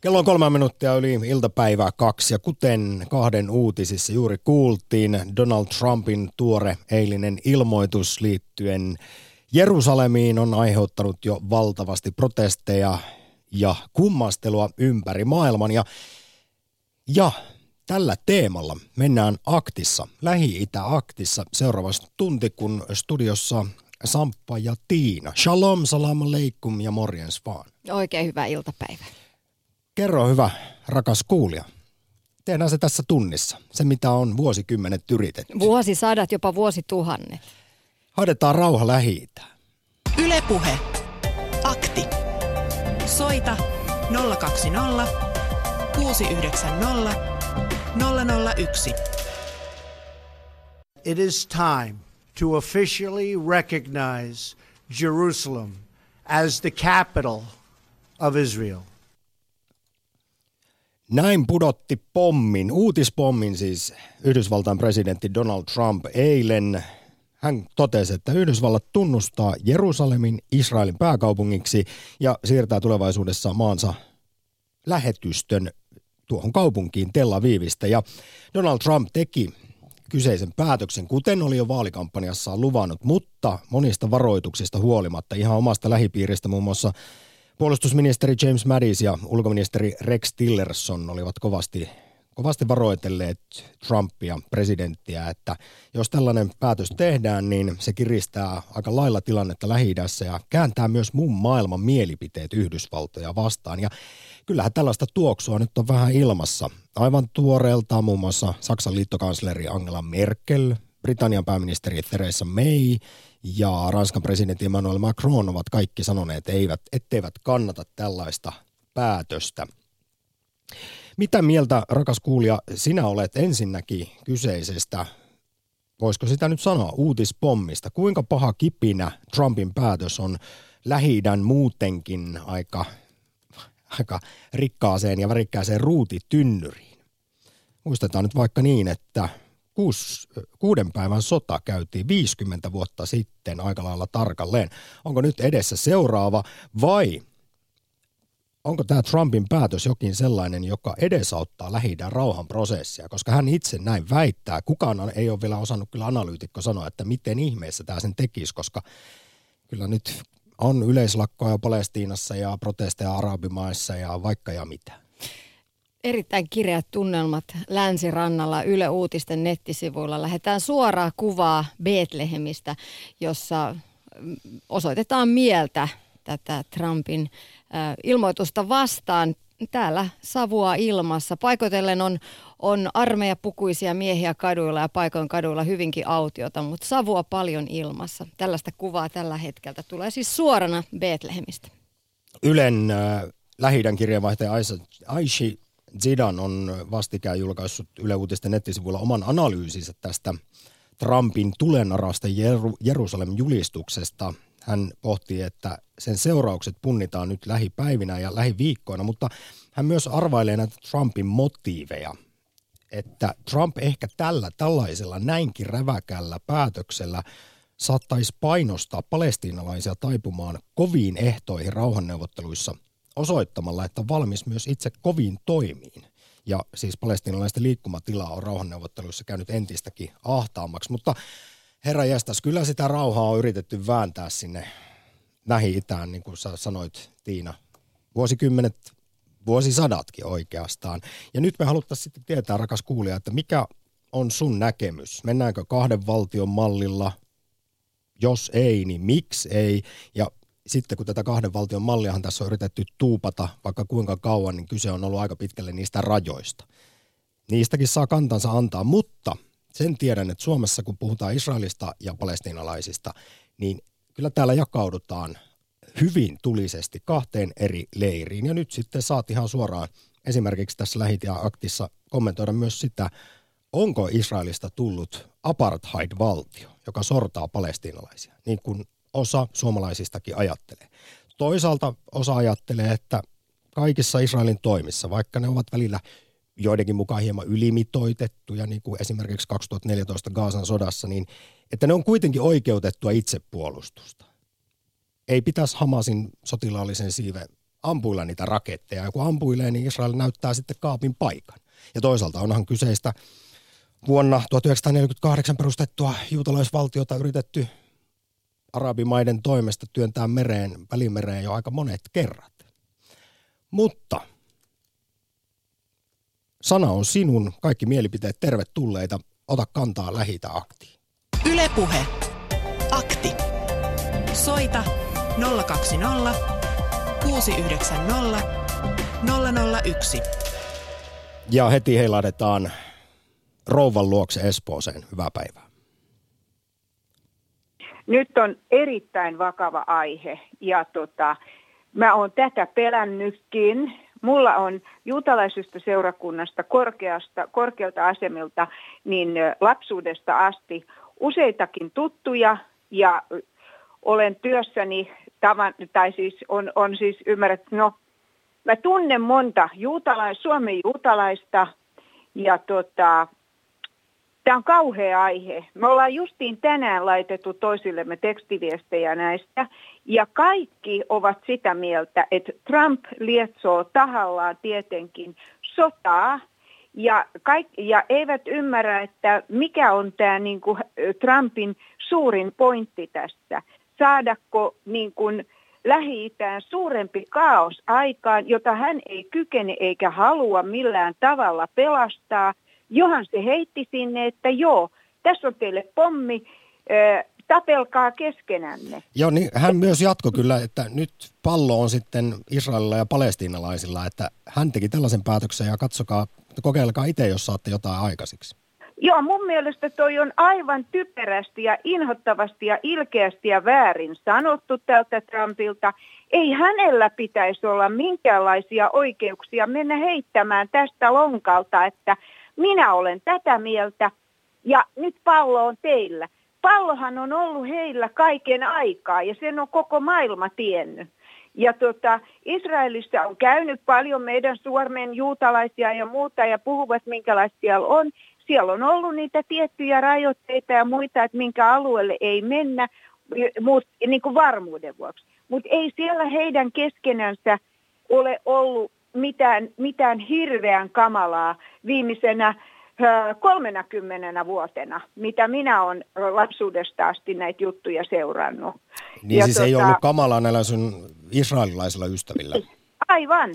Kello on kolme minuuttia yli iltapäivää kaksi ja kuten kahden uutisissa juuri kuultiin, Donald Trumpin tuore eilinen ilmoitus liittyen Jerusalemiin on aiheuttanut jo valtavasti protesteja ja kummastelua ympäri maailman. Ja, ja tällä teemalla mennään aktissa, Lähi-Itä-aktissa seuraavassa tunti, kun studiossa Samppa ja Tiina. Shalom, salam aleikum ja morjens vaan. Oikein hyvää iltapäivää. Kerro hyvä, rakas kuulija. Tehdään se tässä tunnissa, se mitä on vuosikymmenet yritetty. Vuosisadat, jopa vuosituhannet. Haidetaan rauha lähi Ylepuhe. Akti. Soita 020 690 001. It is time to officially recognize Jerusalem as the capital of Israel. Näin pudotti pommin, uutispommin siis Yhdysvaltain presidentti Donald Trump eilen. Hän totesi, että Yhdysvallat tunnustaa Jerusalemin Israelin pääkaupungiksi ja siirtää tulevaisuudessa maansa lähetystön tuohon kaupunkiin Tel Avivistä. Ja Donald Trump teki kyseisen päätöksen, kuten oli jo vaalikampanjassaan luvannut, mutta monista varoituksista huolimatta ihan omasta lähipiiristä muun muassa Puolustusministeri James Mattis ja ulkoministeri Rex Tillerson olivat kovasti, kovasti varoitelleet Trumpia, presidenttiä, että jos tällainen päätös tehdään, niin se kiristää aika lailla tilannetta lähi ja kääntää myös muun maailman mielipiteet Yhdysvaltoja vastaan. Ja kyllähän tällaista tuoksua nyt on vähän ilmassa. Aivan tuoreeltaan muun muassa Saksan liittokansleri Angela Merkel, Britannian pääministeri Theresa May ja Ranskan presidentti Emmanuel Macron ovat kaikki sanoneet, eivät, etteivät kannata tällaista päätöstä. Mitä mieltä, rakas kuulija, sinä olet ensinnäkin kyseisestä, voisiko sitä nyt sanoa, uutispommista? Kuinka paha kipinä Trumpin päätös on lähi muutenkin aika, aika rikkaaseen ja värikkääseen ruutitynnyriin? Muistetaan nyt vaikka niin, että kuus, kuuden päivän sota käytiin 50 vuotta sitten aika lailla tarkalleen. Onko nyt edessä seuraava vai onko tämä Trumpin päätös jokin sellainen, joka edesauttaa lähi rauhanprosessia, koska hän itse näin väittää. Kukaan ei ole vielä osannut kyllä analyytikko sanoa, että miten ihmeessä tämä sen tekisi, koska kyllä nyt on yleislakkoja Palestiinassa ja protesteja arabimaissa ja vaikka ja mitä erittäin kirjat tunnelmat länsirannalla Yle Uutisten nettisivuilla. Lähetään suoraa kuvaa Betlehemistä, jossa mm, osoitetaan mieltä tätä Trumpin ilmoitusta vastaan. Täällä savua ilmassa. Paikoitellen on, on armeijapukuisia miehiä kaduilla ja paikoin kaduilla hyvinkin autiota, mutta savua paljon ilmassa. Tällaista kuvaa tällä hetkellä tulee siis suorana Betlehemistä. Ylen äh, lähidän kirjeenvaihtaja Aishi Zidan on vastikään julkaissut Yle Uutisten nettisivuilla oman analyysinsä tästä Trumpin tulenarasta Jeru- Jerusalemin julistuksesta. Hän pohtii, että sen seuraukset punnitaan nyt lähipäivinä ja lähiviikkoina, mutta hän myös arvailee näitä Trumpin motiiveja, että Trump ehkä tällä tällaisella näinkin räväkällä päätöksellä saattaisi painostaa palestiinalaisia taipumaan koviin ehtoihin rauhanneuvotteluissa – osoittamalla, että on valmis myös itse koviin toimiin. Ja siis palestinalaisten liikkumatila on rauhanneuvotteluissa käynyt entistäkin ahtaammaksi, mutta herra jästäs, kyllä sitä rauhaa on yritetty vääntää sinne Lähi-Itään, niin kuin sä sanoit Tiina, vuosikymmenet, vuosisadatkin oikeastaan. Ja nyt me haluttaisiin sitten tietää, rakas kuulija, että mikä on sun näkemys? Mennäänkö kahden valtion mallilla? Jos ei, niin miksi ei? Ja sitten kun tätä kahden valtion malliahan tässä on yritetty tuupata vaikka kuinka kauan, niin kyse on ollut aika pitkälle niistä rajoista. Niistäkin saa kantansa antaa, mutta sen tiedän, että Suomessa kun puhutaan Israelista ja palestiinalaisista, niin kyllä täällä jakaudutaan hyvin tulisesti kahteen eri leiriin. Ja nyt sitten saat ihan suoraan esimerkiksi tässä lähitia-aktissa kommentoida myös sitä, onko Israelista tullut apartheid-valtio, joka sortaa palestiinalaisia, niin kuin osa suomalaisistakin ajattelee. Toisaalta osa ajattelee, että kaikissa Israelin toimissa, vaikka ne ovat välillä joidenkin mukaan hieman ylimitoitettuja, niin kuin esimerkiksi 2014 Gaasan sodassa, niin että ne on kuitenkin oikeutettua itsepuolustusta. Ei pitäisi Hamasin sotilaallisen siiven ampuilla niitä raketteja. Ja kun ampuilee, niin Israel näyttää sitten kaapin paikan. Ja toisaalta onhan kyseistä vuonna 1948 perustettua juutalaisvaltiota yritetty arabimaiden toimesta työntää mereen, välimereen jo aika monet kerrat. Mutta sana on sinun, kaikki mielipiteet tervetulleita. Ota kantaa lähitä aktiin. Ylepuhe. Akti. Soita 020 690 001. Ja heti heilahdetaan rouvan luokse Espooseen. Hyvää päivää. Nyt on erittäin vakava aihe ja tota, mä oon tätä pelännytkin. Mulla on juutalaisesta seurakunnasta korkeasta, korkealta asemilta niin lapsuudesta asti useitakin tuttuja ja olen työssäni, tavan, tai siis on, on siis ymmärrät, no mä tunnen monta juutalais, Suomen juutalaista ja tota, Tämä on kauhea aihe. Me ollaan justiin tänään laitettu toisillemme tekstiviestejä näistä, ja kaikki ovat sitä mieltä, että Trump lietsoo tahallaan tietenkin sotaa, ja, kaik, ja eivät ymmärrä, että mikä on tämä niin kuin Trumpin suurin pointti tässä. Saadako niin kuin, Lähi-Itään suurempi kaos aikaan, jota hän ei kykene eikä halua millään tavalla pelastaa – Johan se heitti sinne, että joo, tässä on teille pommi, tapelkaa keskenänne. Joo, niin hän myös jatkoi kyllä, että nyt pallo on sitten Israelilla ja palestiinalaisilla, että hän teki tällaisen päätöksen ja katsokaa, kokeilkaa itse, jos saatte jotain aikaisiksi. Joo, mun mielestä toi on aivan typerästi ja inhottavasti ja ilkeästi ja väärin sanottu tältä Trumpilta. Ei hänellä pitäisi olla minkäänlaisia oikeuksia mennä heittämään tästä lonkalta, että minä olen tätä mieltä ja nyt pallo on teillä. Pallohan on ollut heillä kaiken aikaa ja sen on koko maailma tiennyt. Ja tota, Israelissa on käynyt paljon meidän Suomen juutalaisia ja muuta ja puhuvat minkälaista siellä on. Siellä on ollut niitä tiettyjä rajoitteita ja muita, että minkä alueelle ei mennä muut, niin kuin varmuuden vuoksi. Mutta ei siellä heidän keskenänsä ole ollut mitään, mitään hirveän kamalaa viimeisenä 30 vuotena, mitä minä olen lapsuudesta asti näitä juttuja seurannut. Niin ja siis tota, ei ollut kamalaa näillä sun israelilaisilla ystävillä? Aivan.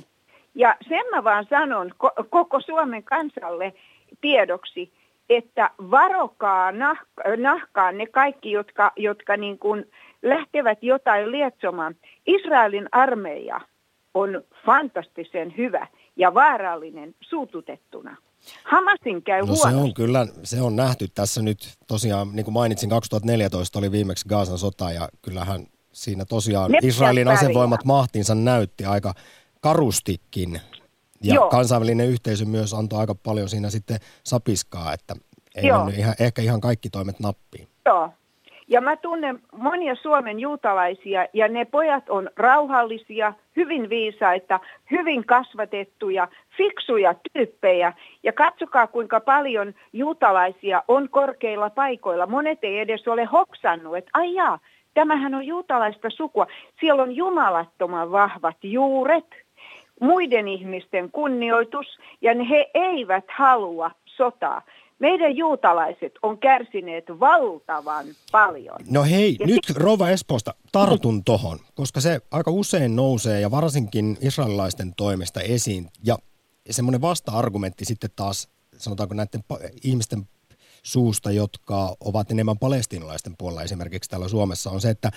Ja sen mä vaan sanon koko Suomen kansalle tiedoksi, että varokaa nah- nahkaan ne kaikki, jotka, jotka niin kuin lähtevät jotain lietsomaan. Israelin armeija on fantastisen hyvä ja vaarallinen suututettuna. Hamasin käy no se on kyllä, se on nähty tässä nyt tosiaan, niin kuin mainitsin, 2014 oli viimeksi Gaasan sota ja kyllähän siinä tosiaan ne Israelin asevoimat mahtinsa näytti aika karustikin. Ja Joo. kansainvälinen yhteisö myös antoi aika paljon siinä sitten sapiskaa, että ei ihan, ehkä ihan kaikki toimet nappiin. Joo, ja mä tunnen monia Suomen juutalaisia ja ne pojat on rauhallisia, hyvin viisaita, hyvin kasvatettuja, fiksuja tyyppejä. Ja katsokaa kuinka paljon juutalaisia on korkeilla paikoilla. Monet ei edes ole hoksannut, että ai jaa, tämähän on juutalaista sukua. Siellä on jumalattoman vahvat juuret, muiden ihmisten kunnioitus ja he eivät halua sotaa meidän juutalaiset on kärsineet valtavan paljon. No hei, ja nyt sit... Rova Espoosta tartun tohon, koska se aika usein nousee ja varsinkin israelilaisten toimesta esiin. Ja semmoinen vasta-argumentti sitten taas, sanotaanko näiden ihmisten suusta, jotka ovat enemmän palestiinalaisten puolella esimerkiksi täällä Suomessa, on se, että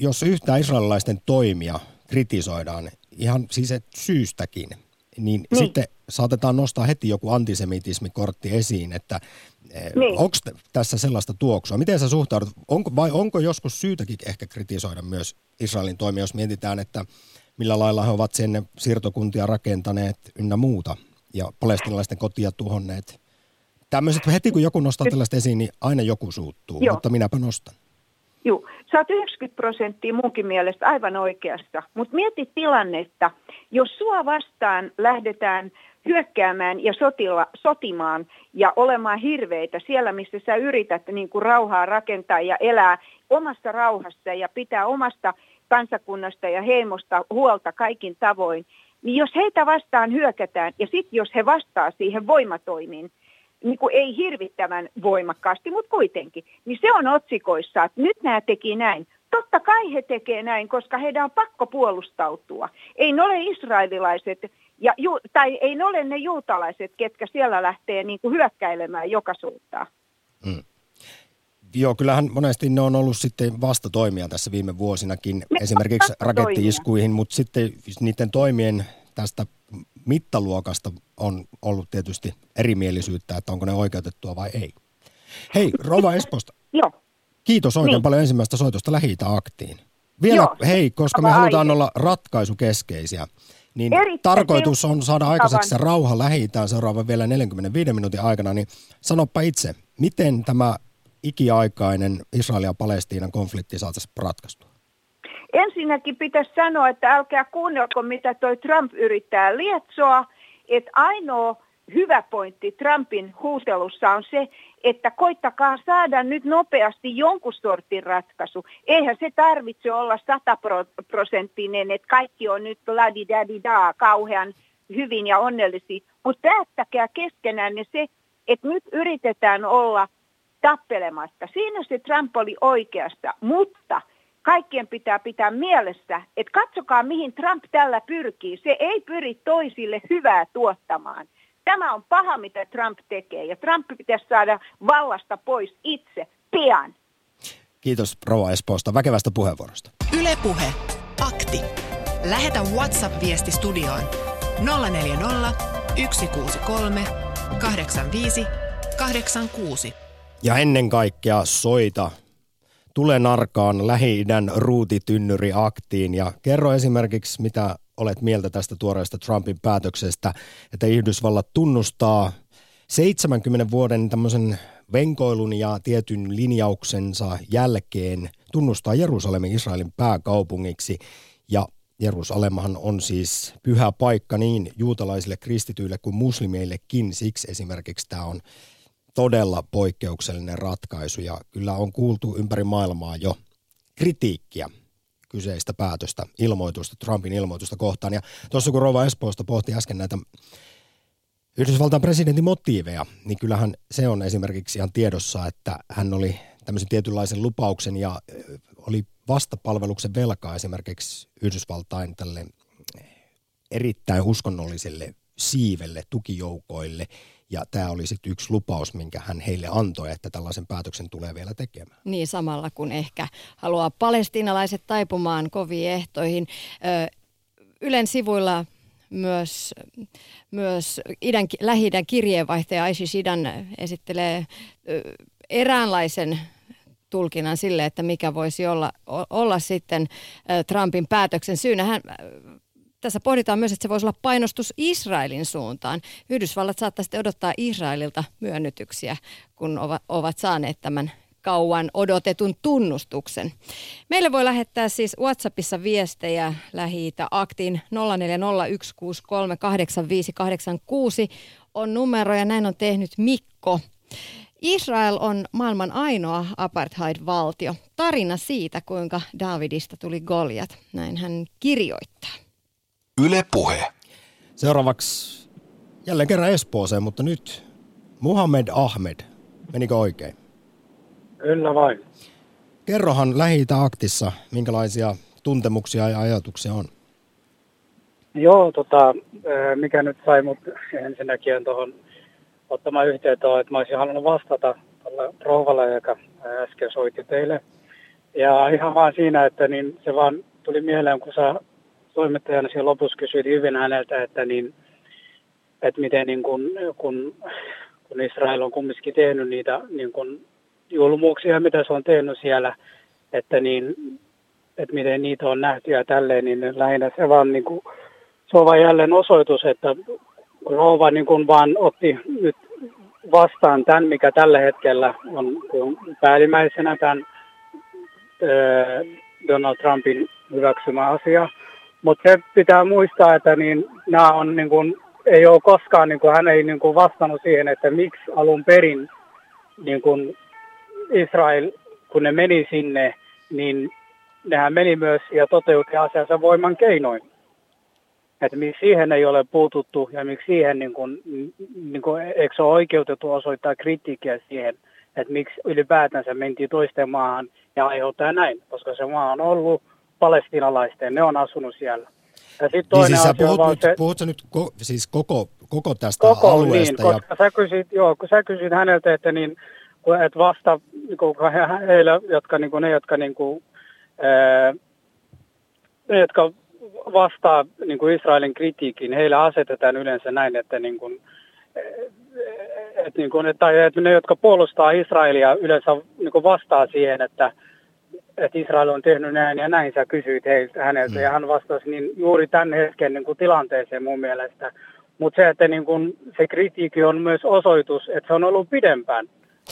jos yhtään israelilaisten toimia kritisoidaan ihan siis syystäkin – niin, niin sitten saatetaan nostaa heti joku antisemitismikortti esiin, että eh, niin. onko tässä sellaista tuoksua? Miten sä suhtaudut, onko, vai onko joskus syytäkin ehkä kritisoida myös Israelin toimia, jos mietitään, että millä lailla he ovat sinne siirtokuntia rakentaneet ynnä muuta ja palestinalaisten kotia tuhonneet? Tämmöiset, heti kun joku nostaa tällaista esiin, niin aina joku suuttuu, Joo. mutta minäpä nostan. Joo, sä oot 90 prosenttia munkin mielestä aivan oikeassa, mutta mieti tilannetta, jos sua vastaan lähdetään hyökkäämään ja sotilla, sotimaan ja olemaan hirveitä siellä, missä sä yrität niin kuin rauhaa rakentaa ja elää omassa rauhassa ja pitää omasta kansakunnasta ja heimosta huolta kaikin tavoin, niin jos heitä vastaan hyökätään ja sitten jos he vastaa siihen voimatoimiin, niin kuin ei hirvittävän voimakkaasti, mutta kuitenkin, niin se on otsikoissa, että nyt nämä teki näin. Totta kai he tekee näin, koska heidän on pakko puolustautua. Ei ne ole israelilaiset, ja, tai ei ne ole ne juutalaiset, ketkä siellä lähtee niin kuin hyökkäilemään joka suuntaan. Mm. Joo, kyllähän monesti ne on ollut sitten vastatoimia tässä viime vuosinakin, ne esimerkiksi rakettiiskuihin, mutta sitten niiden toimien tästä mittaluokasta on ollut tietysti erimielisyyttä, että onko ne oikeutettua vai ei. Hei, Rova Esposta. Joo. Kiitos oikein niin. paljon ensimmäistä soitosta lähi aktiin. Vielä, Joo, hei, koska me halutaan aihe. olla ratkaisukeskeisiä, niin Erittäin tarkoitus on saada aikaiseksi se rauha lähi seuraavan vielä 45 minuutin aikana, niin sanoppa itse, miten tämä ikiaikainen Israel ja Palestiinan konflikti saataisiin ratkaistua? Ensinnäkin pitäisi sanoa, että älkää kuunnelko, mitä toi Trump yrittää lietsoa, että ainoa hyvä pointti Trumpin huutelussa on se, että koittakaa saada nyt nopeasti jonkun sortin ratkaisu. Eihän se tarvitse olla sataprosenttinen, että kaikki on nyt ladi dadi da kauhean hyvin ja onnellisia, mutta päättäkää keskenään se, että nyt yritetään olla tappelematta. Siinä se Trump oli oikeasta, mutta kaikkien pitää pitää mielessä, että katsokaa mihin Trump tällä pyrkii. Se ei pyri toisille hyvää tuottamaan. Tämä on paha, mitä Trump tekee, ja Trump pitäisi saada vallasta pois itse pian. Kiitos Rova Espoosta väkevästä puheenvuorosta. Ylepuhe Akti. Lähetä WhatsApp-viesti studioon 040 163 85 86. Ja ennen kaikkea soita Tule narkaan Lähi-idän ruutitynnyri aktiin ja kerro esimerkiksi, mitä olet mieltä tästä tuoreesta Trumpin päätöksestä, että Yhdysvallat tunnustaa 70 vuoden tämmöisen venkoilun ja tietyn linjauksensa jälkeen tunnustaa Jerusalemin Israelin pääkaupungiksi ja Jerusalemhan on siis pyhä paikka niin juutalaisille kristityille kuin muslimeillekin. Siksi esimerkiksi tämä on todella poikkeuksellinen ratkaisu ja kyllä on kuultu ympäri maailmaa jo kritiikkiä kyseistä päätöstä, ilmoitusta, Trumpin ilmoitusta kohtaan. Ja tuossa kun Rova Espoosta pohti äsken näitä Yhdysvaltain presidentin motiiveja, niin kyllähän se on esimerkiksi ihan tiedossa, että hän oli tämmöisen tietynlaisen lupauksen ja oli vastapalveluksen velkaa esimerkiksi Yhdysvaltain tälle erittäin uskonnolliselle siivelle, tukijoukoille – ja tämä oli sitten yksi lupaus, minkä hän heille antoi, että tällaisen päätöksen tulee vielä tekemään. Niin samalla kun ehkä haluaa palestiinalaiset taipumaan koviin ehtoihin. Ylen sivuilla myös, myös idän, Lähi-idän kirjeenvaihtaja Aishi Shidan esittelee eräänlaisen tulkinnan sille, että mikä voisi olla, olla sitten Trumpin päätöksen syynä. Hän tässä pohditaan myös, että se voisi olla painostus Israelin suuntaan. Yhdysvallat saattaa sitten odottaa Israelilta myönnytyksiä, kun ovat, ovat saaneet tämän kauan odotetun tunnustuksen. Meille voi lähettää siis WhatsAppissa viestejä lähi aktiin 0401638586 on numero ja näin on tehnyt Mikko. Israel on maailman ainoa apartheid-valtio. Tarina siitä, kuinka Davidista tuli Goliat. Näin hän kirjoittaa. Yle Puhe. Seuraavaksi jälleen kerran Espooseen, mutta nyt Muhammed Ahmed. Menikö oikein? Kyllä vain. Kerrohan lähi aktissa, minkälaisia tuntemuksia ja ajatuksia on? Joo, tota, mikä nyt sai mut ensinnäkin tuohon ottamaan yhteyttä, että mä olisin halunnut vastata tällä rouvalle, joka äsken soitti teille. Ja ihan vaan siinä, että niin se vaan tuli mieleen, kun sä toimittajana siellä lopussa kysyin hyvin häneltä, että, niin, että miten niin kun, kun, kun Israel on kumminkin tehnyt niitä niin kun julmuuksia, mitä se on tehnyt siellä, että, niin, että miten niitä on nähty ja tälleen, niin lähinnä se vaan niin kuin, se on vain jälleen osoitus, että rouva niin kuin vaan otti nyt vastaan tämän, mikä tällä hetkellä on päällimmäisenä tämän Donald Trumpin hyväksymä asia. Mutta se pitää muistaa, että niin, nämä on, niin kuin, ei ole koskaan, niin kuin, hän ei niin kuin vastannut siihen, että miksi alun perin niin kuin Israel, kun ne meni sinne, niin nehän meni myös ja toteutti asiansa voiman keinoin. Että miksi siihen ei ole puututtu ja miksi siihen, niin kuin, niin kuin, eikö se ole oikeutettu osoittaa kritiikkiä siihen, että miksi ylipäätänsä mentiin toisten maahan ja aiheuttaa näin, koska se maa on ollut palestinalaisten, ne on asunut siellä. Ja sit toinen niin siis asia puhut, nyt, se, puhut nyt ko, siis koko, koko tästä koko, alueesta? Niin, koska sä kysyt, joo, kun sä kysyt häneltä, että, niin, että vasta niin kuin heillä, jotka, niin kuin, ne, jotka, niin kuin, ää, ne, jotka vastaa niin kuin Israelin kritiikkiin, heillä asetetaan yleensä näin, että niin kuin, että, niin kuin, tai että ne, jotka puolustaa Israelia, yleensä niin kuin vastaa siihen, että, että Israel on tehnyt näin ja näin, sä kysyit heiltä, häneltä, mm. ja hän vastasi niin juuri tämän hetken niin kuin tilanteeseen mun mielestä. Mutta se, että niin kuin, se kritiikki on myös osoitus, että se on ollut pidempään.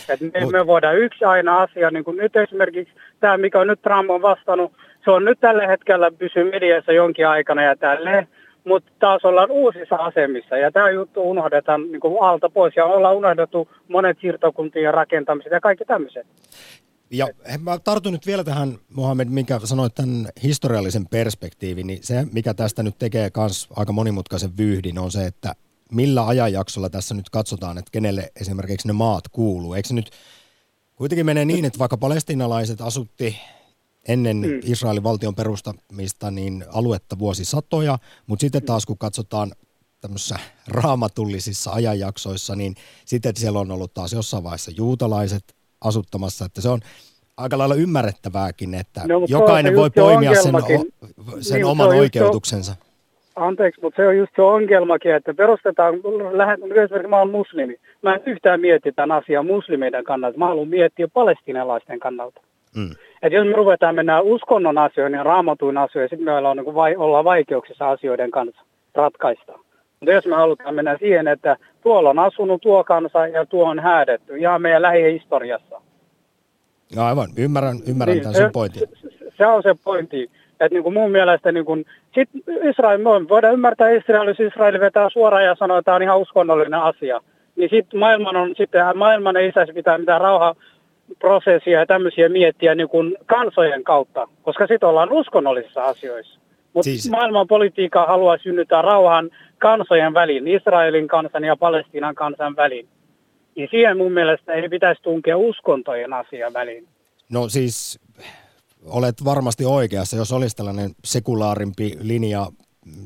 Et me, Mut... me voidaan yksi aina asia, niin kuin nyt esimerkiksi tämä, mikä on nyt Trump on vastannut, se on nyt tällä hetkellä pysy mediassa jonkin aikana ja tälleen, mutta taas ollaan uusissa asemissa ja tämä juttu unohdetaan niin kuin alta pois ja ollaan unohdettu monet siirtokuntien rakentamiset ja kaikki tämmöiset. Ja mä tartun nyt vielä tähän, Mohamed, minkä sanoit tämän historiallisen perspektiivin, niin se, mikä tästä nyt tekee myös aika monimutkaisen vyhdin, on se, että millä ajanjaksolla tässä nyt katsotaan, että kenelle esimerkiksi ne maat kuuluu. Eikö se nyt kuitenkin menee niin, että vaikka palestinalaiset asutti ennen mm. Israelin valtion perustamista niin aluetta vuosisatoja, mutta sitten taas kun katsotaan tämmöisissä raamatullisissa ajanjaksoissa, niin sitten siellä on ollut taas jossain vaiheessa juutalaiset asuttamassa, että se on aika lailla ymmärrettävääkin, että no, jokainen voi poimia sen, sen niin, oman oikeutuksensa. Anteeksi, mutta se on just se ongelmakin, että perustetaan, esimerkiksi mä olen muslimi. Mä en yhtään mieti tämän asian muslimeiden kannalta, mä haluan miettiä palestinalaisten kannalta. Mm. Että jos me ruvetaan mennä uskonnon asioihin ja raamatuin asioihin, sitten meillä on, niin vai, ollaan vaikeuksissa asioiden kanssa ratkaista. Mutta jos me halutaan mennä siihen, että tuolla on asunut tuo kansa ja tuo on häädetty ihan meidän lähihistoriassa. No aivan, ymmärrän, ymmärrän niin, tämän sen pointin. Se, se on se pointti. Että niin kuin mun mielestä niin kuin, sit Israel, me voidaan ymmärtää Israel, jos Israel vetää suoraan ja sanoo, että tämä on ihan uskonnollinen asia. Niin sitten maailman on, sitten maailman ei saisi pitää mitään rauha, prosessia ja tämmöisiä miettiä niin kuin kansojen kautta, koska sitten ollaan uskonnollisissa asioissa. Mutta siis... maailman politiikka haluaa synnyttää rauhan kansojen väliin, Israelin kansan ja Palestiinan kansan väliin. Niin siihen mun mielestä ei pitäisi tunkea uskontojen asia väliin. No siis olet varmasti oikeassa, jos olisi tällainen sekulaarimpi linja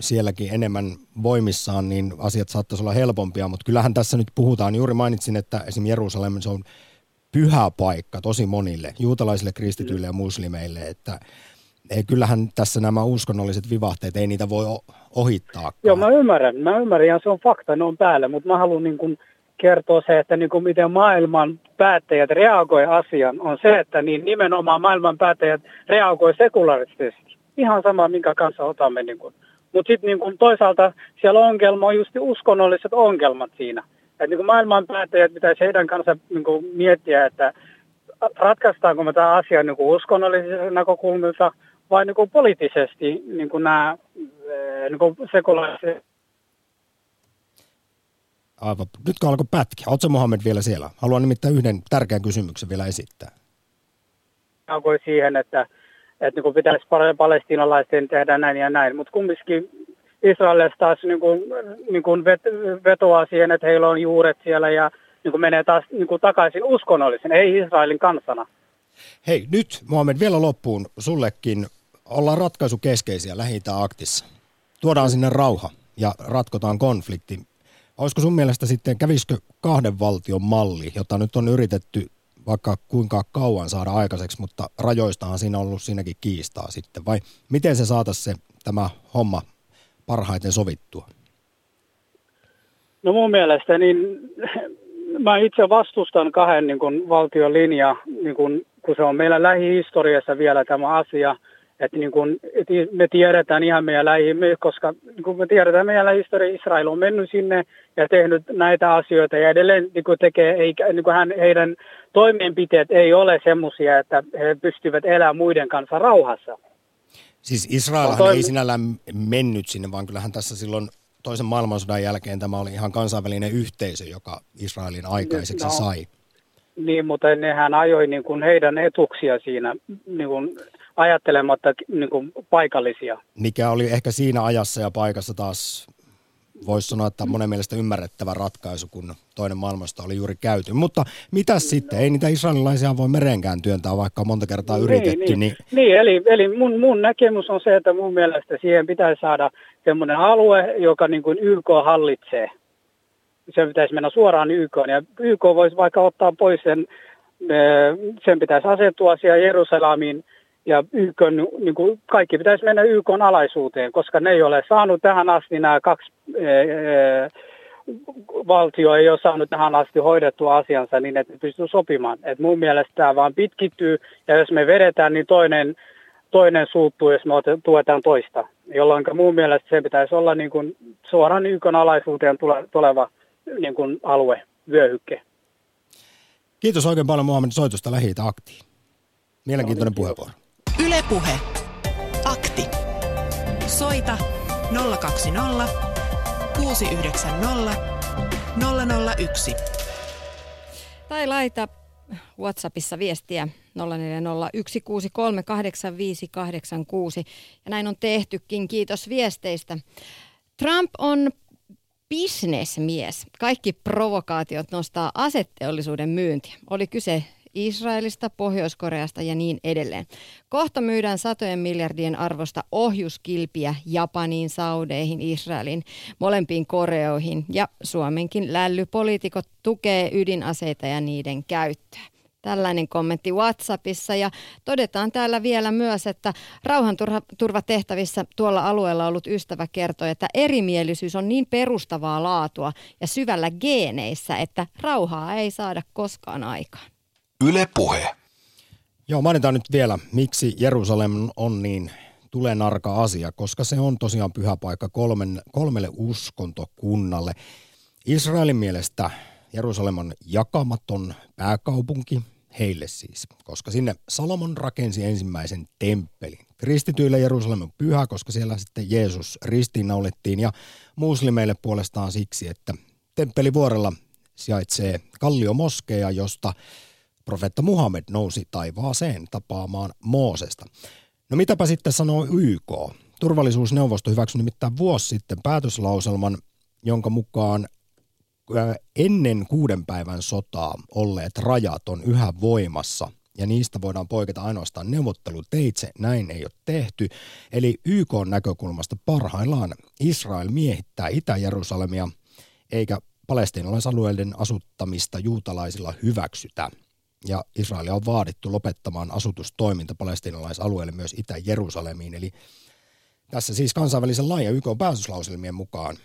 sielläkin enemmän voimissaan, niin asiat saattaisi olla helpompia, mutta kyllähän tässä nyt puhutaan, juuri mainitsin, että esimerkiksi Jerusalem, se on pyhä paikka tosi monille, juutalaisille, kristityille ja muslimeille, että ei, kyllähän tässä nämä uskonnolliset vivahteet, ei niitä voi ohittaa. Joo, mä ymmärrän, mä ymmärrän ja se on fakta, ne on päällä, mutta mä haluan niin kuin kertoa se, että niin kuin miten maailman päättäjät reagoi asian, on se, että niin nimenomaan maailman päättäjät reagoi sekulaarisesti. Ihan sama, minkä kanssa otamme. Niin Mutta sitten niin toisaalta siellä ongelma on just uskonnolliset ongelmat siinä – että niin maailman päättäjät pitäisi heidän kanssa niin kuin miettiä, että ratkaistaanko me tämä asia niin uskonnollisesta näkökulmilta vai niin kuin poliittisesti niin kuin nämä eh, niin kuin sekulaariset Aivan. Nytkö alkoi pätkiä? Oletko Mohamed vielä siellä? Haluan nimittäin yhden tärkeän kysymyksen vielä esittää. Alkoi siihen, että, että niin pitäisi palestinalaisten tehdä näin ja näin, mutta kumminkin Israelissa taas niin kuin, niin kuin vet, vetoaa siihen, että heillä on juuret siellä ja niin kuin menee taas niin kuin takaisin uskonnollisen, ei Israelin kansana. Hei, nyt Mohamed vielä loppuun sullekin. Ollaan ratkaisukeskeisiä lähi aktissa. Tuodaan sinne rauha ja ratkotaan konflikti. Olisiko sun mielestä sitten, kävisikö kahden valtion malli, jota nyt on yritetty vaikka kuinka kauan saada aikaiseksi, mutta rajoistahan siinä on ollut siinäkin kiistaa sitten, vai miten se saataisiin se, tämä homma parhaiten sovittua? No mun mielestä niin mä itse vastustan kahden niin kuin, valtion linja, niin kuin, kun se on meillä lähihistoriassa vielä tämä asia, että niin kuin, että me tiedetään ihan meidän lähi, koska niin kuin me tiedetään meidän lähihistoria, Israel on mennyt sinne ja tehnyt näitä asioita ja edelleen niin kuin tekee, eikä, niin kuin hän, heidän toimenpiteet ei ole semmoisia, että he pystyvät elämään muiden kanssa rauhassa. Siis Israelhan toimi... ei sinällään mennyt sinne, vaan kyllähän tässä silloin toisen maailmansodan jälkeen tämä oli ihan kansainvälinen yhteisö, joka Israelin aikaiseksi no, sai. Niin, mutta nehän ajoi niin kuin heidän etuksia siinä. Niin kuin, ajattelematta niin kuin paikallisia. Mikä oli ehkä siinä ajassa ja paikassa taas, voisi sanoa, että monen mielestä ymmärrettävä ratkaisu, kun toinen maailmasta oli juuri käyty. Mutta mitä sitten? Ei niitä israelilaisia voi merenkään työntää, vaikka on monta kertaa niin, yritetty. Niin, niin. niin eli, eli mun, mun näkemys on se, että mun mielestä siihen pitäisi saada semmoinen alue, joka niin kuin YK hallitsee. Se pitäisi mennä suoraan YK, ja YK voisi vaikka ottaa pois sen, sen pitäisi asettua siellä Jerusalemin – ja YK, niin kuin kaikki pitäisi mennä YK alaisuuteen, koska ne ei ole saanut tähän asti nämä kaksi ää, valtio ei ole saanut tähän asti hoidettua asiansa niin, että ne pystyy sopimaan. Et mun mielestä tämä vaan pitkittyy ja jos me vedetään, niin toinen, toinen suuttuu, jos me tuetaan toista. Jolloin mun mielestä se pitäisi olla niin kuin suoraan YK alaisuuteen tuleva niin kuin alue, vyöhykke. Kiitos oikein paljon Muhammed soitosta lähi aktiin. Mielenkiintoinen puheenvuoro. Ylepuhe. Akti. Soita 020 690 001. Tai laita WhatsAppissa viestiä 0401638586. Ja näin on tehtykin. Kiitos viesteistä. Trump on bisnesmies. Kaikki provokaatiot nostaa asetteollisuuden myyntiä. Oli kyse Israelista, Pohjois-Koreasta ja niin edelleen. Kohta myydään satojen miljardien arvosta ohjuskilpiä Japaniin, Saudeihin, Israelin, molempiin Koreoihin ja Suomenkin lällypoliitikot tukee ydinaseita ja niiden käyttöä. Tällainen kommentti WhatsAppissa ja todetaan täällä vielä myös, että rauhanturvatehtävissä tuolla alueella ollut ystävä kertoi, että erimielisyys on niin perustavaa laatua ja syvällä geeneissä, että rauhaa ei saada koskaan aikaan. Yle Puhe. Joo, mainitaan nyt vielä, miksi Jerusalem on niin tulenarka asia, koska se on tosiaan pyhä paikka kolmen, kolmelle uskontokunnalle. Israelin mielestä Jerusalem on jakamaton pääkaupunki, heille siis, koska sinne Salomon rakensi ensimmäisen temppelin. Kristityille Jerusalem on pyhä, koska siellä sitten Jeesus ristiinnaulettiin ja muslimeille puolestaan siksi, että temppelivuorella sijaitsee Kallio Moskeja, josta profeetta Muhammed nousi taivaaseen tapaamaan Moosesta. No mitäpä sitten sanoo YK? Turvallisuusneuvosto hyväksyi nimittäin vuosi sitten päätöslauselman, jonka mukaan ennen kuuden päivän sotaa olleet rajat on yhä voimassa ja niistä voidaan poiketa ainoastaan neuvotteluteitse. Näin ei ole tehty. Eli YK näkökulmasta parhaillaan Israel miehittää Itä-Jerusalemia eikä palestiinalaisalueiden asuttamista juutalaisilla hyväksytä ja Israelia on vaadittu lopettamaan asutustoiminta palestiinalaisalueelle myös Itä-Jerusalemiin. Eli tässä siis kansainvälisen lain ja YK pääsyslauselmien mukaan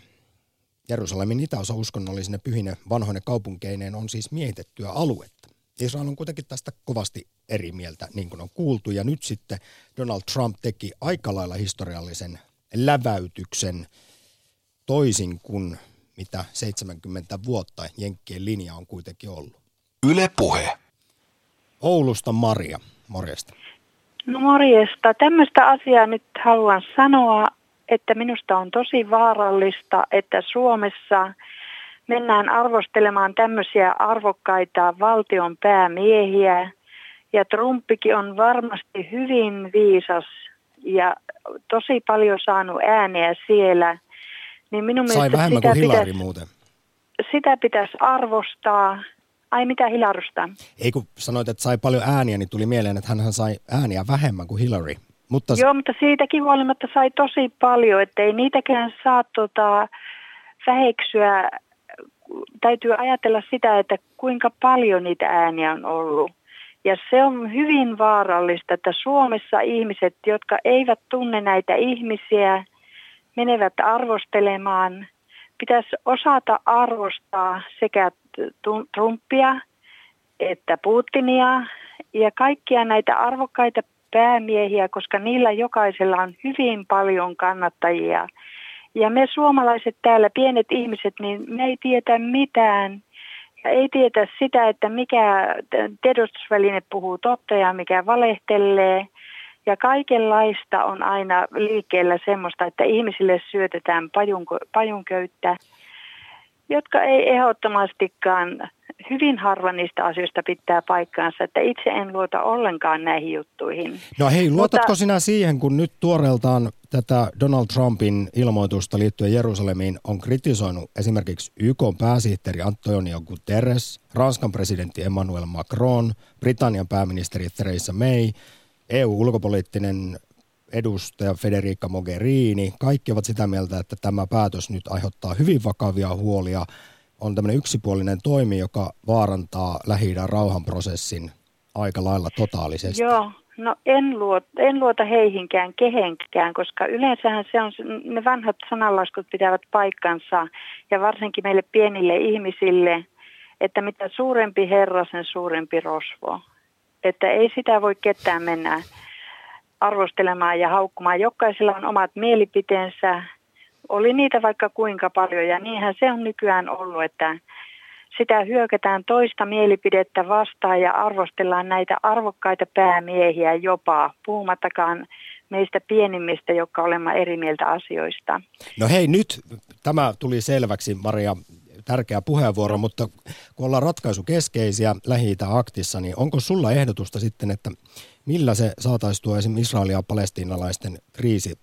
Jerusalemin itäosa uskonnollisine pyhine vanhoine kaupunkeineen on siis miehitettyä aluetta. Israel on kuitenkin tästä kovasti eri mieltä, niin kuin on kuultu, ja nyt sitten Donald Trump teki aika lailla historiallisen läväytyksen toisin kuin mitä 70 vuotta Jenkkien linja on kuitenkin ollut. Yle Puhe. Oulusta Maria, morjesta. No morjesta. Tämmöistä asiaa nyt haluan sanoa, että minusta on tosi vaarallista, että Suomessa mennään arvostelemaan tämmöisiä arvokkaita valtion päämiehiä. Ja Trumpikin on varmasti hyvin viisas ja tosi paljon saanut ääniä siellä. Niin minun Sai vähemmän kuin Hillary pitäisi, muuten. Sitä pitäisi arvostaa Ai mitä Hilarusta? Ei kun sanoit, että sai paljon ääniä, niin tuli mieleen, että hän sai ääniä vähemmän kuin Hillary. Mutta... Joo, mutta siitäkin huolimatta sai tosi paljon, että ei niitäkään saa tota, väheksyä. Täytyy ajatella sitä, että kuinka paljon niitä ääniä on ollut. Ja se on hyvin vaarallista, että Suomessa ihmiset, jotka eivät tunne näitä ihmisiä, menevät arvostelemaan. Pitäisi osata arvostaa sekä Trumpia että Putinia ja kaikkia näitä arvokkaita päämiehiä, koska niillä jokaisella on hyvin paljon kannattajia. Ja me suomalaiset täällä, pienet ihmiset, niin me ei tiedä mitään. Ja ei tiedä sitä, että mikä tiedotusväline puhuu totta ja mikä valehtelee. Ja kaikenlaista on aina liikkeellä semmoista, että ihmisille syötetään pajunköyttä jotka ei ehdottomastikaan hyvin harva niistä asioista pitää paikkaansa, että itse en luota ollenkaan näihin juttuihin. No hei, luotatko Mutta... sinä siihen, kun nyt tuoreeltaan tätä Donald Trumpin ilmoitusta liittyen Jerusalemiin on kritisoinut esimerkiksi YK pääsihteeri Antonio Guterres, Ranskan presidentti Emmanuel Macron, Britannian pääministeri Theresa May, EU-ulkopoliittinen edustaja Federica Mogherini, kaikki ovat sitä mieltä, että tämä päätös nyt aiheuttaa hyvin vakavia huolia. On tämmöinen yksipuolinen toimi, joka vaarantaa lähi rauhanprosessin aika lailla totaalisesti. Joo, no en luota, en luota heihinkään, kehenkään, koska yleensähän se on, ne vanhat sananlaskut pitävät paikkansa ja varsinkin meille pienille ihmisille, että mitä suurempi herra, sen suurempi rosvo. Että ei sitä voi ketään mennä arvostelemaan ja haukkumaan. Jokaisella on omat mielipiteensä. Oli niitä vaikka kuinka paljon ja niinhän se on nykyään ollut, että sitä hyökätään toista mielipidettä vastaan ja arvostellaan näitä arvokkaita päämiehiä jopa, puhumattakaan meistä pienimmistä, jotka olemme eri mieltä asioista. No hei, nyt tämä tuli selväksi, Maria, tärkeä puheenvuoro, mutta kun ollaan ratkaisukeskeisiä lähi aktissa, niin onko sulla ehdotusta sitten, että millä se saataisiin tuo esimerkiksi Israelia ja palestiinalaisten kriisi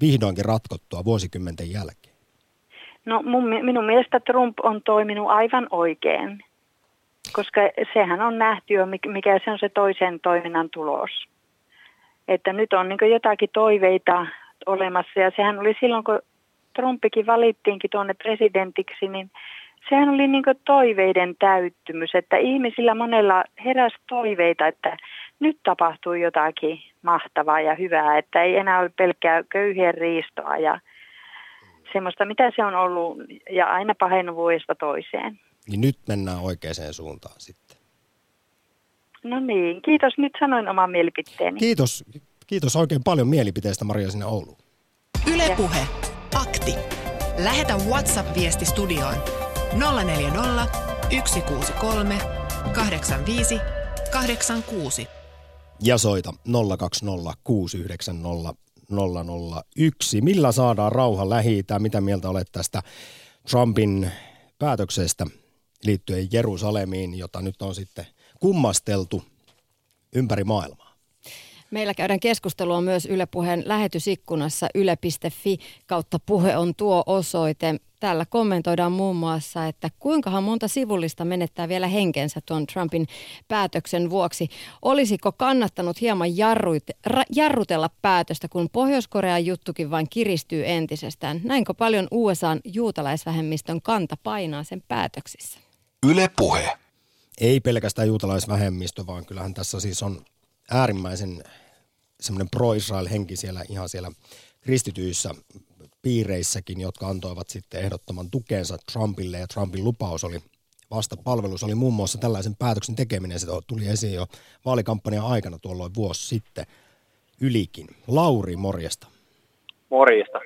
vihdoinkin ratkottua vuosikymmenten jälkeen? No mun, minun mielestä Trump on toiminut aivan oikein, koska sehän on nähty jo, mikä se on se toisen toiminnan tulos. Että nyt on niin jotakin toiveita olemassa ja sehän oli silloin, kun Trumpikin valittiinkin tuonne presidentiksi, niin sehän oli niin toiveiden täyttymys, että ihmisillä monella heräsi toiveita, että nyt tapahtuu jotakin mahtavaa ja hyvää, että ei enää ole pelkkää köyhien riistoa ja semmoista, mitä se on ollut ja aina pahennut vuodesta toiseen. Niin nyt mennään oikeaan suuntaan sitten. No niin, kiitos. Nyt sanoin oman mielipiteeni. Kiitos. Kiitos oikein paljon mielipiteestä Maria sinne Ouluun. Ylepuhe. Akti. Lähetä WhatsApp-viesti studioon 040 163 85 86 ja soita 020690001. Millä saadaan rauha lähi Mitä mieltä olet tästä Trumpin päätöksestä liittyen Jerusalemiin, jota nyt on sitten kummasteltu ympäri maailmaa? Meillä käydään keskustelua myös Yle Puheen lähetysikkunassa yle.fi kautta puhe on tuo osoite. Täällä kommentoidaan muun muassa, että kuinkahan monta sivullista menettää vielä henkensä tuon Trumpin päätöksen vuoksi. Olisiko kannattanut hieman jarruit, ra, jarrutella päätöstä, kun Pohjois-Korean juttukin vain kiristyy entisestään? Näinkö paljon USAn juutalaisvähemmistön kanta painaa sen päätöksissä? Yle Puhe. Ei pelkästään juutalaisvähemmistö, vaan kyllähän tässä siis on äärimmäisen semmoinen pro-Israel henki siellä ihan siellä kristityissä piireissäkin, jotka antoivat sitten ehdottoman tukensa Trumpille ja Trumpin lupaus oli vastapalvelus oli muun muassa tällaisen päätöksen tekeminen. Se tuli esiin jo vaalikampanjan aikana tuolloin vuosi sitten ylikin. Lauri, morjesta. Morjesta.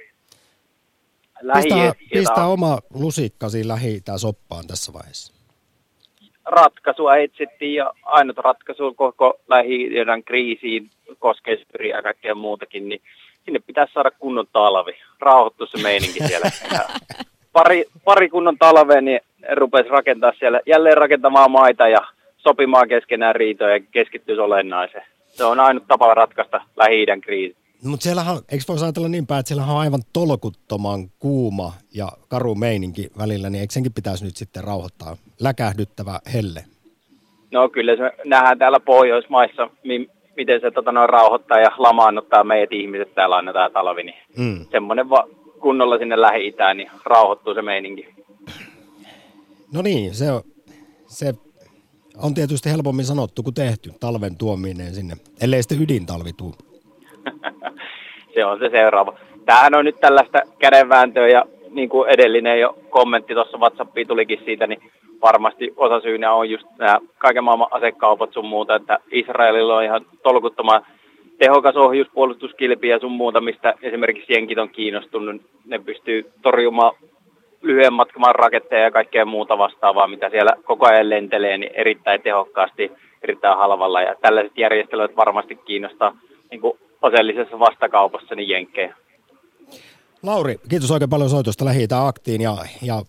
Pistää, pistää oma lusikkasi lähi soppaan tässä vaiheessa. Ratkaisua etsittiin ja ainut ratkaisu koko lähi kriisiin koskee Syriä ja kaikkea muutakin, niin sinne pitäisi saada kunnon talvi. Rauhoittu se meininki siellä. Ja pari, pari kunnon talvea, niin rupesi rakentaa siellä, jälleen rakentamaan maita ja sopimaan keskenään riitoja ja keskittyisi olennaiseen. Se on ainut tapa ratkaista lähi kriisi. Mutta siellähän, eikö voisi ajatella niin päin, että siellä on aivan tolkuttoman kuuma ja karu meininki välillä, niin eikö senkin pitäisi nyt sitten rauhoittaa? Läkähdyttävä helle. No kyllä se nähdään täällä Pohjoismaissa, miten se tota, noin rauhoittaa ja lamaannuttaa meidät ihmiset täällä aina tämä talvi, niin mm. semmoinen va- kunnolla sinne lähi niin rauhoittuu se meininki. No niin, se on, se on tietysti helpommin sanottu kuin tehty, talven tuominen sinne, ellei sitten ydintalvi tuu. Se on se seuraava. Tämähän on nyt tällaista kädenvääntöä ja niin kuin edellinen jo kommentti tuossa WhatsAppiin tulikin siitä, niin varmasti osa syynä on just nämä kaiken maailman asekaupat sun muuta, että Israelilla on ihan tolkuttoman tehokas ohjuspuolustuskilpi ja sun muuta, mistä esimerkiksi jenkit on kiinnostunut. Ne pystyy torjumaan lyhyen matkamaan raketteja ja kaikkea muuta vastaavaa, mitä siellä koko ajan lentelee, niin erittäin tehokkaasti, erittäin halvalla. Ja tällaiset järjestelyt varmasti kiinnostaa niin kuin osallisessa vastakaupassa niin jenkkejä. Lauri, kiitos oikein paljon soitosta lähi aktiin ja, ja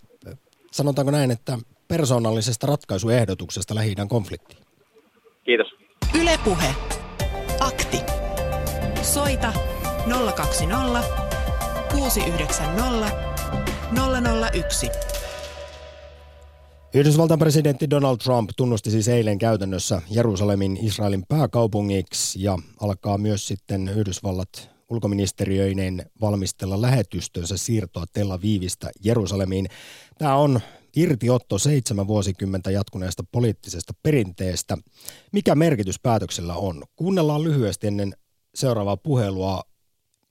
sanotaanko näin, että persoonallisesta ratkaisuehdotuksesta lähi konfliktiin. Kiitos. Ylepuhe. Akti. Soita 020 690 001. Yhdysvaltain presidentti Donald Trump tunnusti siis eilen käytännössä Jerusalemin Israelin pääkaupungiksi ja alkaa myös sitten Yhdysvallat ulkoministeriöinen valmistella lähetystönsä siirtoa Tel Avivista Jerusalemiin. Tämä on irtiotto seitsemän vuosikymmentä jatkuneesta poliittisesta perinteestä. Mikä merkitys päätöksellä on? Kuunnellaan lyhyesti ennen seuraavaa puhelua,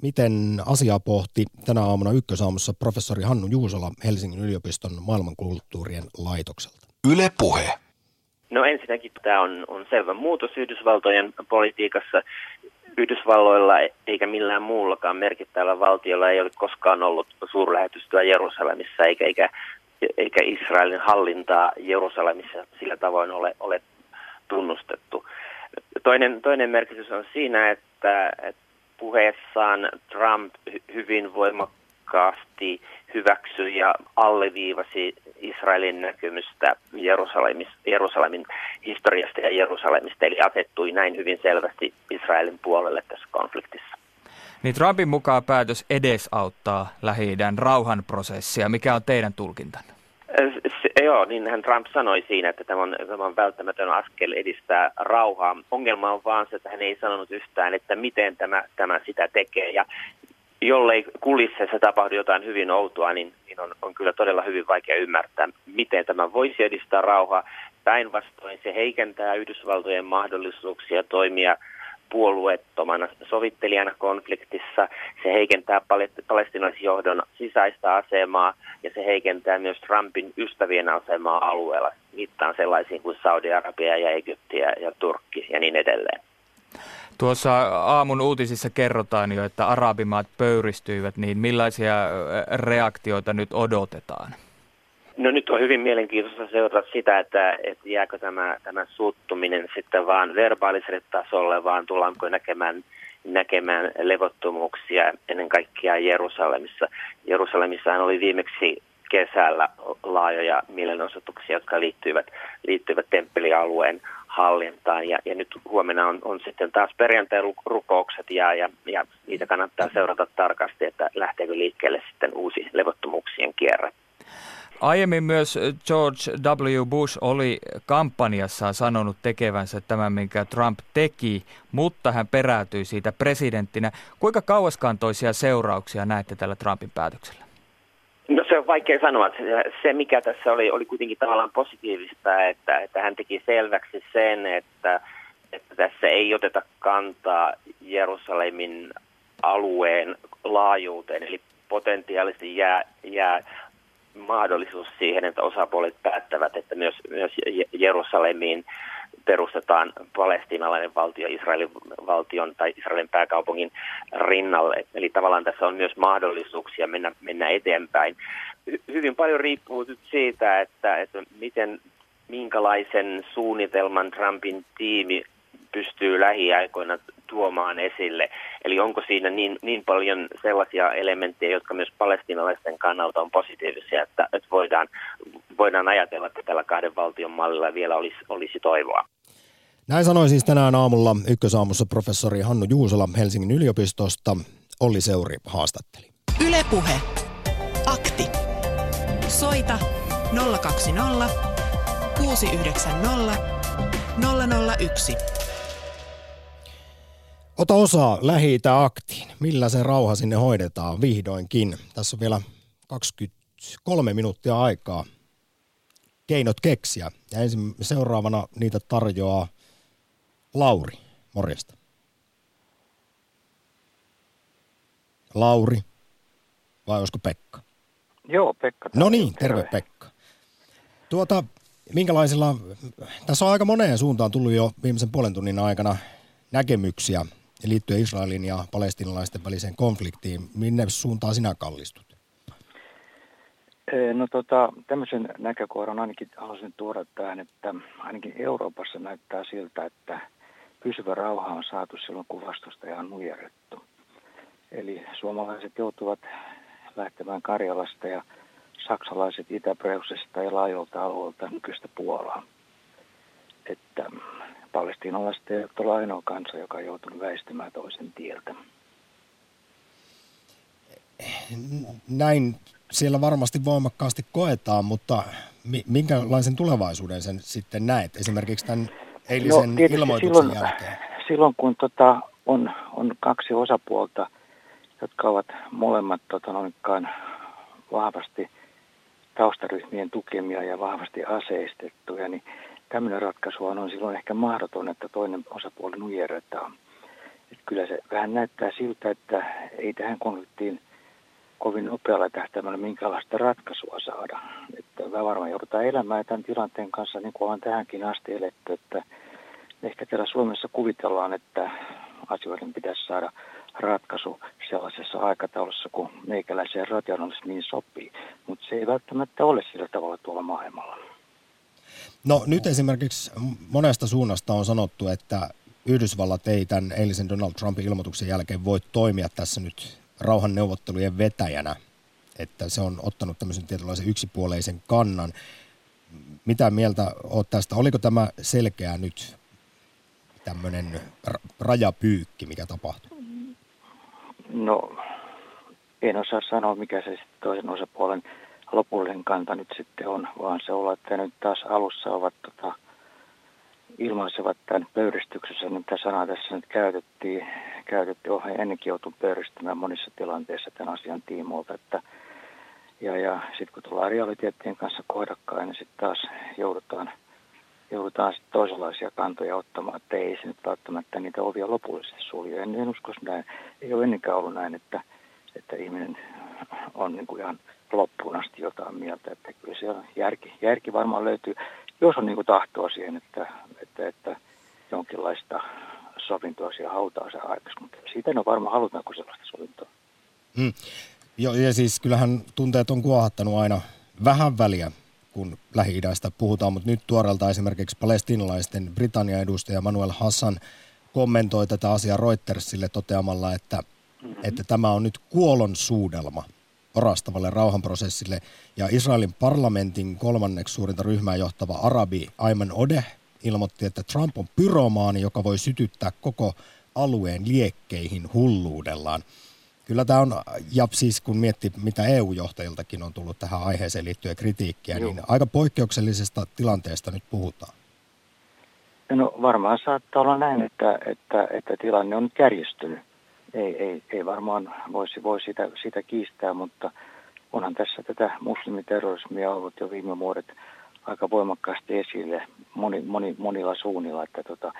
miten asiaa pohti tänä aamuna ykkösaamussa professori Hannu Juusola Helsingin yliopiston maailmankulttuurien laitokselta. Yle Puhe. No ensinnäkin tämä on, on selvä muutos Yhdysvaltojen politiikassa. Yhdysvalloilla eikä millään muullakaan merkittävällä valtiolla ei ole koskaan ollut suurlähetystöä Jerusalemissa eikä, eikä eikä Israelin hallintaa Jerusalemissa sillä tavoin ole, ole tunnustettu. Toinen, toinen merkitys on siinä, että, että puheessaan Trump hyvin voimakkaasti hyväksyi ja alleviivasi Israelin näkymystä Jerusalemin, historiasta ja Jerusalemista, eli asettui näin hyvin selvästi Israelin puolelle tässä konfliktissa. Niin Trumpin mukaan päätös edesauttaa Lähi-idän rauhanprosessia. Mikä on teidän tulkintanne? Se, joo, niin hän Trump sanoi siinä, että tämä on, tämä on välttämätön askel edistää rauhaa. Ongelma on vaan se, että hän ei sanonut yhtään, että miten tämä, tämä sitä tekee. Ja jollei kulisseessa tapahdu jotain hyvin outoa, niin, niin on, on kyllä todella hyvin vaikea ymmärtää, miten tämä voisi edistää rauhaa. Päinvastoin se heikentää Yhdysvaltojen mahdollisuuksia toimia – puolueettomana sovittelijana konfliktissa. Se heikentää palestinaisjohdon sisäistä asemaa ja se heikentää myös Trumpin ystävien asemaa alueella. Viittaan sellaisiin kuin Saudi-Arabia ja Egypti ja Turkki ja niin edelleen. Tuossa aamun uutisissa kerrotaan jo, että arabimaat pöyristyivät, niin millaisia reaktioita nyt odotetaan? No nyt on hyvin mielenkiintoista seurata sitä, että, että jääkö tämä, tämä suuttuminen sitten vaan verbaaliselle tasolle, vaan tullaanko näkemään, näkemään levottomuuksia ennen kaikkea Jerusalemissa. Jerusalemmissa oli viimeksi kesällä laajoja mielenosoituksia, jotka liittyivät, liittyivät temppelialueen hallintaan. Ja, ja nyt huomenna on, on sitten taas perjantai-rukoukset ja, ja, ja niitä kannattaa seurata tarkasti, että lähteekö liikkeelle sitten uusi levottomuuksien kierre. Aiemmin myös George W. Bush oli kampanjassaan sanonut tekevänsä tämän, minkä Trump teki, mutta hän peräytyi siitä presidenttinä. Kuinka kauaskantoisia seurauksia näette tällä Trumpin päätöksellä? No se on vaikea sanoa. Se, mikä tässä oli, oli kuitenkin tavallaan positiivista, että, että hän teki selväksi sen, että, että tässä ei oteta kantaa Jerusalemin alueen laajuuteen, eli potentiaalisesti jää, jää mahdollisuus siihen, että osapuolet päättävät, että myös, myös Jerusalemiin perustetaan palestiinalainen valtio Israelin valtion tai Israelin pääkaupungin rinnalle. Eli tavallaan tässä on myös mahdollisuuksia mennä, mennä eteenpäin. Hyvin paljon riippuu nyt siitä, että, että miten, minkälaisen suunnitelman Trumpin tiimi pystyy lähiaikoina tuomaan esille. Eli onko siinä niin, niin paljon sellaisia elementtejä, jotka myös palestinalaisten kannalta on positiivisia, että, että voidaan, voidaan ajatella, että tällä kahden valtion mallilla vielä olisi, olisi toivoa. Näin sanoi siis tänään aamulla ykkösaamussa professori Hannu Juusola Helsingin yliopistosta. Olli Seuri haastatteli. Ylepuhe. Akti. Soita 020 690 001. Ota osaa lähi aktiin. Millä se rauha sinne hoidetaan vihdoinkin? Tässä on vielä 23 minuuttia aikaa keinot keksiä. Ja ensin seuraavana niitä tarjoaa Lauri. Morjesta. Lauri. Vai olisiko Pekka? Joo, Pekka. No niin, terve, terve Pekka. Tuota, minkälaisilla, tässä on aika moneen suuntaan tullut jo viimeisen puolen tunnin aikana näkemyksiä liittyen Israelin ja palestinalaisten väliseen konfliktiin. Minne suuntaan sinä kallistut? No tota, tämmöisen näkökohdan ainakin haluaisin tuoda tähän, että ainakin Euroopassa näyttää siltä, että pysyvä rauha on saatu silloin, kun vastusta on nujerrettu. Eli suomalaiset joutuvat lähtemään Karjalasta ja saksalaiset Itä-Preusesta ja laajolta alueelta nykyistä Puolaa. Että palestiinalaiset eivät ole ainoa kansa, joka on joutunut väistämään toisen tieltä. Näin siellä varmasti voimakkaasti koetaan, mutta minkälaisen tulevaisuuden sen sitten näet esimerkiksi tämän eilisen no, ilmoituksen silloin, jälkeen? Silloin kun tota, on, on kaksi osapuolta, jotka ovat molemmat tota, noinkaan vahvasti taustaryhmien tukemia ja vahvasti aseistettuja, niin tämmöinen ratkaisu on silloin ehkä mahdoton, että toinen osapuoli nujerretaan. Et kyllä se vähän näyttää siltä, että ei tähän konfliktiin kovin nopealla tähtäimellä minkälaista ratkaisua saada. Että varmaan joudutaan elämään tämän tilanteen kanssa, niin kuin ollaan tähänkin asti eletty, että ehkä täällä Suomessa kuvitellaan, että asioiden pitäisi saada ratkaisu sellaisessa aikataulussa, kun meikäläiseen rationaalisesti niin sopii. Mutta se ei välttämättä ole sillä tavalla tuolla maailmalla. No nyt esimerkiksi monesta suunnasta on sanottu, että Yhdysvallat ei tämän eilisen Donald Trumpin ilmoituksen jälkeen voi toimia tässä nyt rauhanneuvottelujen vetäjänä, että se on ottanut tämmöisen tietynlaisen yksipuoleisen kannan. Mitä mieltä olet tästä? Oliko tämä selkeä nyt tämmöinen rajapyykki, mikä tapahtui? No, en osaa sanoa, mikä se toisen osapuolen lopullinen kanta nyt sitten on, vaan se olla, että nyt taas alussa ovat tota, ilmaisevat tämän pöyristyksessä, niin mitä sanaa tässä nyt käytettiin, käytettiin oh, ennenkin joutu pöyristymään monissa tilanteissa tämän asian tiimoilta, että ja, ja sitten kun tullaan realiteettien kanssa kohdakkain, niin sitten taas joudutaan, joudutaan sit toisenlaisia kantoja ottamaan, että ei se nyt välttämättä niitä ovia lopullisesti sulje. En, en usko näin. Ei ole ennenkään ollut näin, että, että ihminen on niin kuin ihan loppuun asti jotain mieltä. Että kyllä siellä järki, järki varmaan löytyy, jos on niin kuin tahtoa siihen, että, että, että jonkinlaista sovintoa siellä hautaa se aikaksi. Mutta siitä en ole varmaan halutaanko sellaista sovintoa. Hmm. Jo, ja siis kyllähän tunteet on kuohattanut aina vähän väliä, kun Lähi-idästä puhutaan, mutta nyt tuoreelta esimerkiksi palestinalaisten Britannian edustaja Manuel Hassan kommentoi tätä asiaa Reutersille toteamalla, että, mm-hmm. että tämä on nyt kuolon suudelma orastavalle rauhanprosessille. Ja Israelin parlamentin kolmanneksi suurinta ryhmää johtava arabi Ayman Odeh ilmoitti, että Trump on pyromaani, joka voi sytyttää koko alueen liekkeihin hulluudellaan. Kyllä tämä on, ja siis kun miettii, mitä EU-johtajiltakin on tullut tähän aiheeseen liittyen kritiikkiä, Joo. niin aika poikkeuksellisesta tilanteesta nyt puhutaan. No varmaan saattaa olla näin, että, että, että tilanne on nyt kärjistynyt. Ei, ei, ei varmaan voisi, voi sitä, sitä kiistää, mutta onhan tässä tätä muslimiterrorismia ollut jo viime vuodet aika voimakkaasti esille moni, moni, monilla suunnilla, että tota,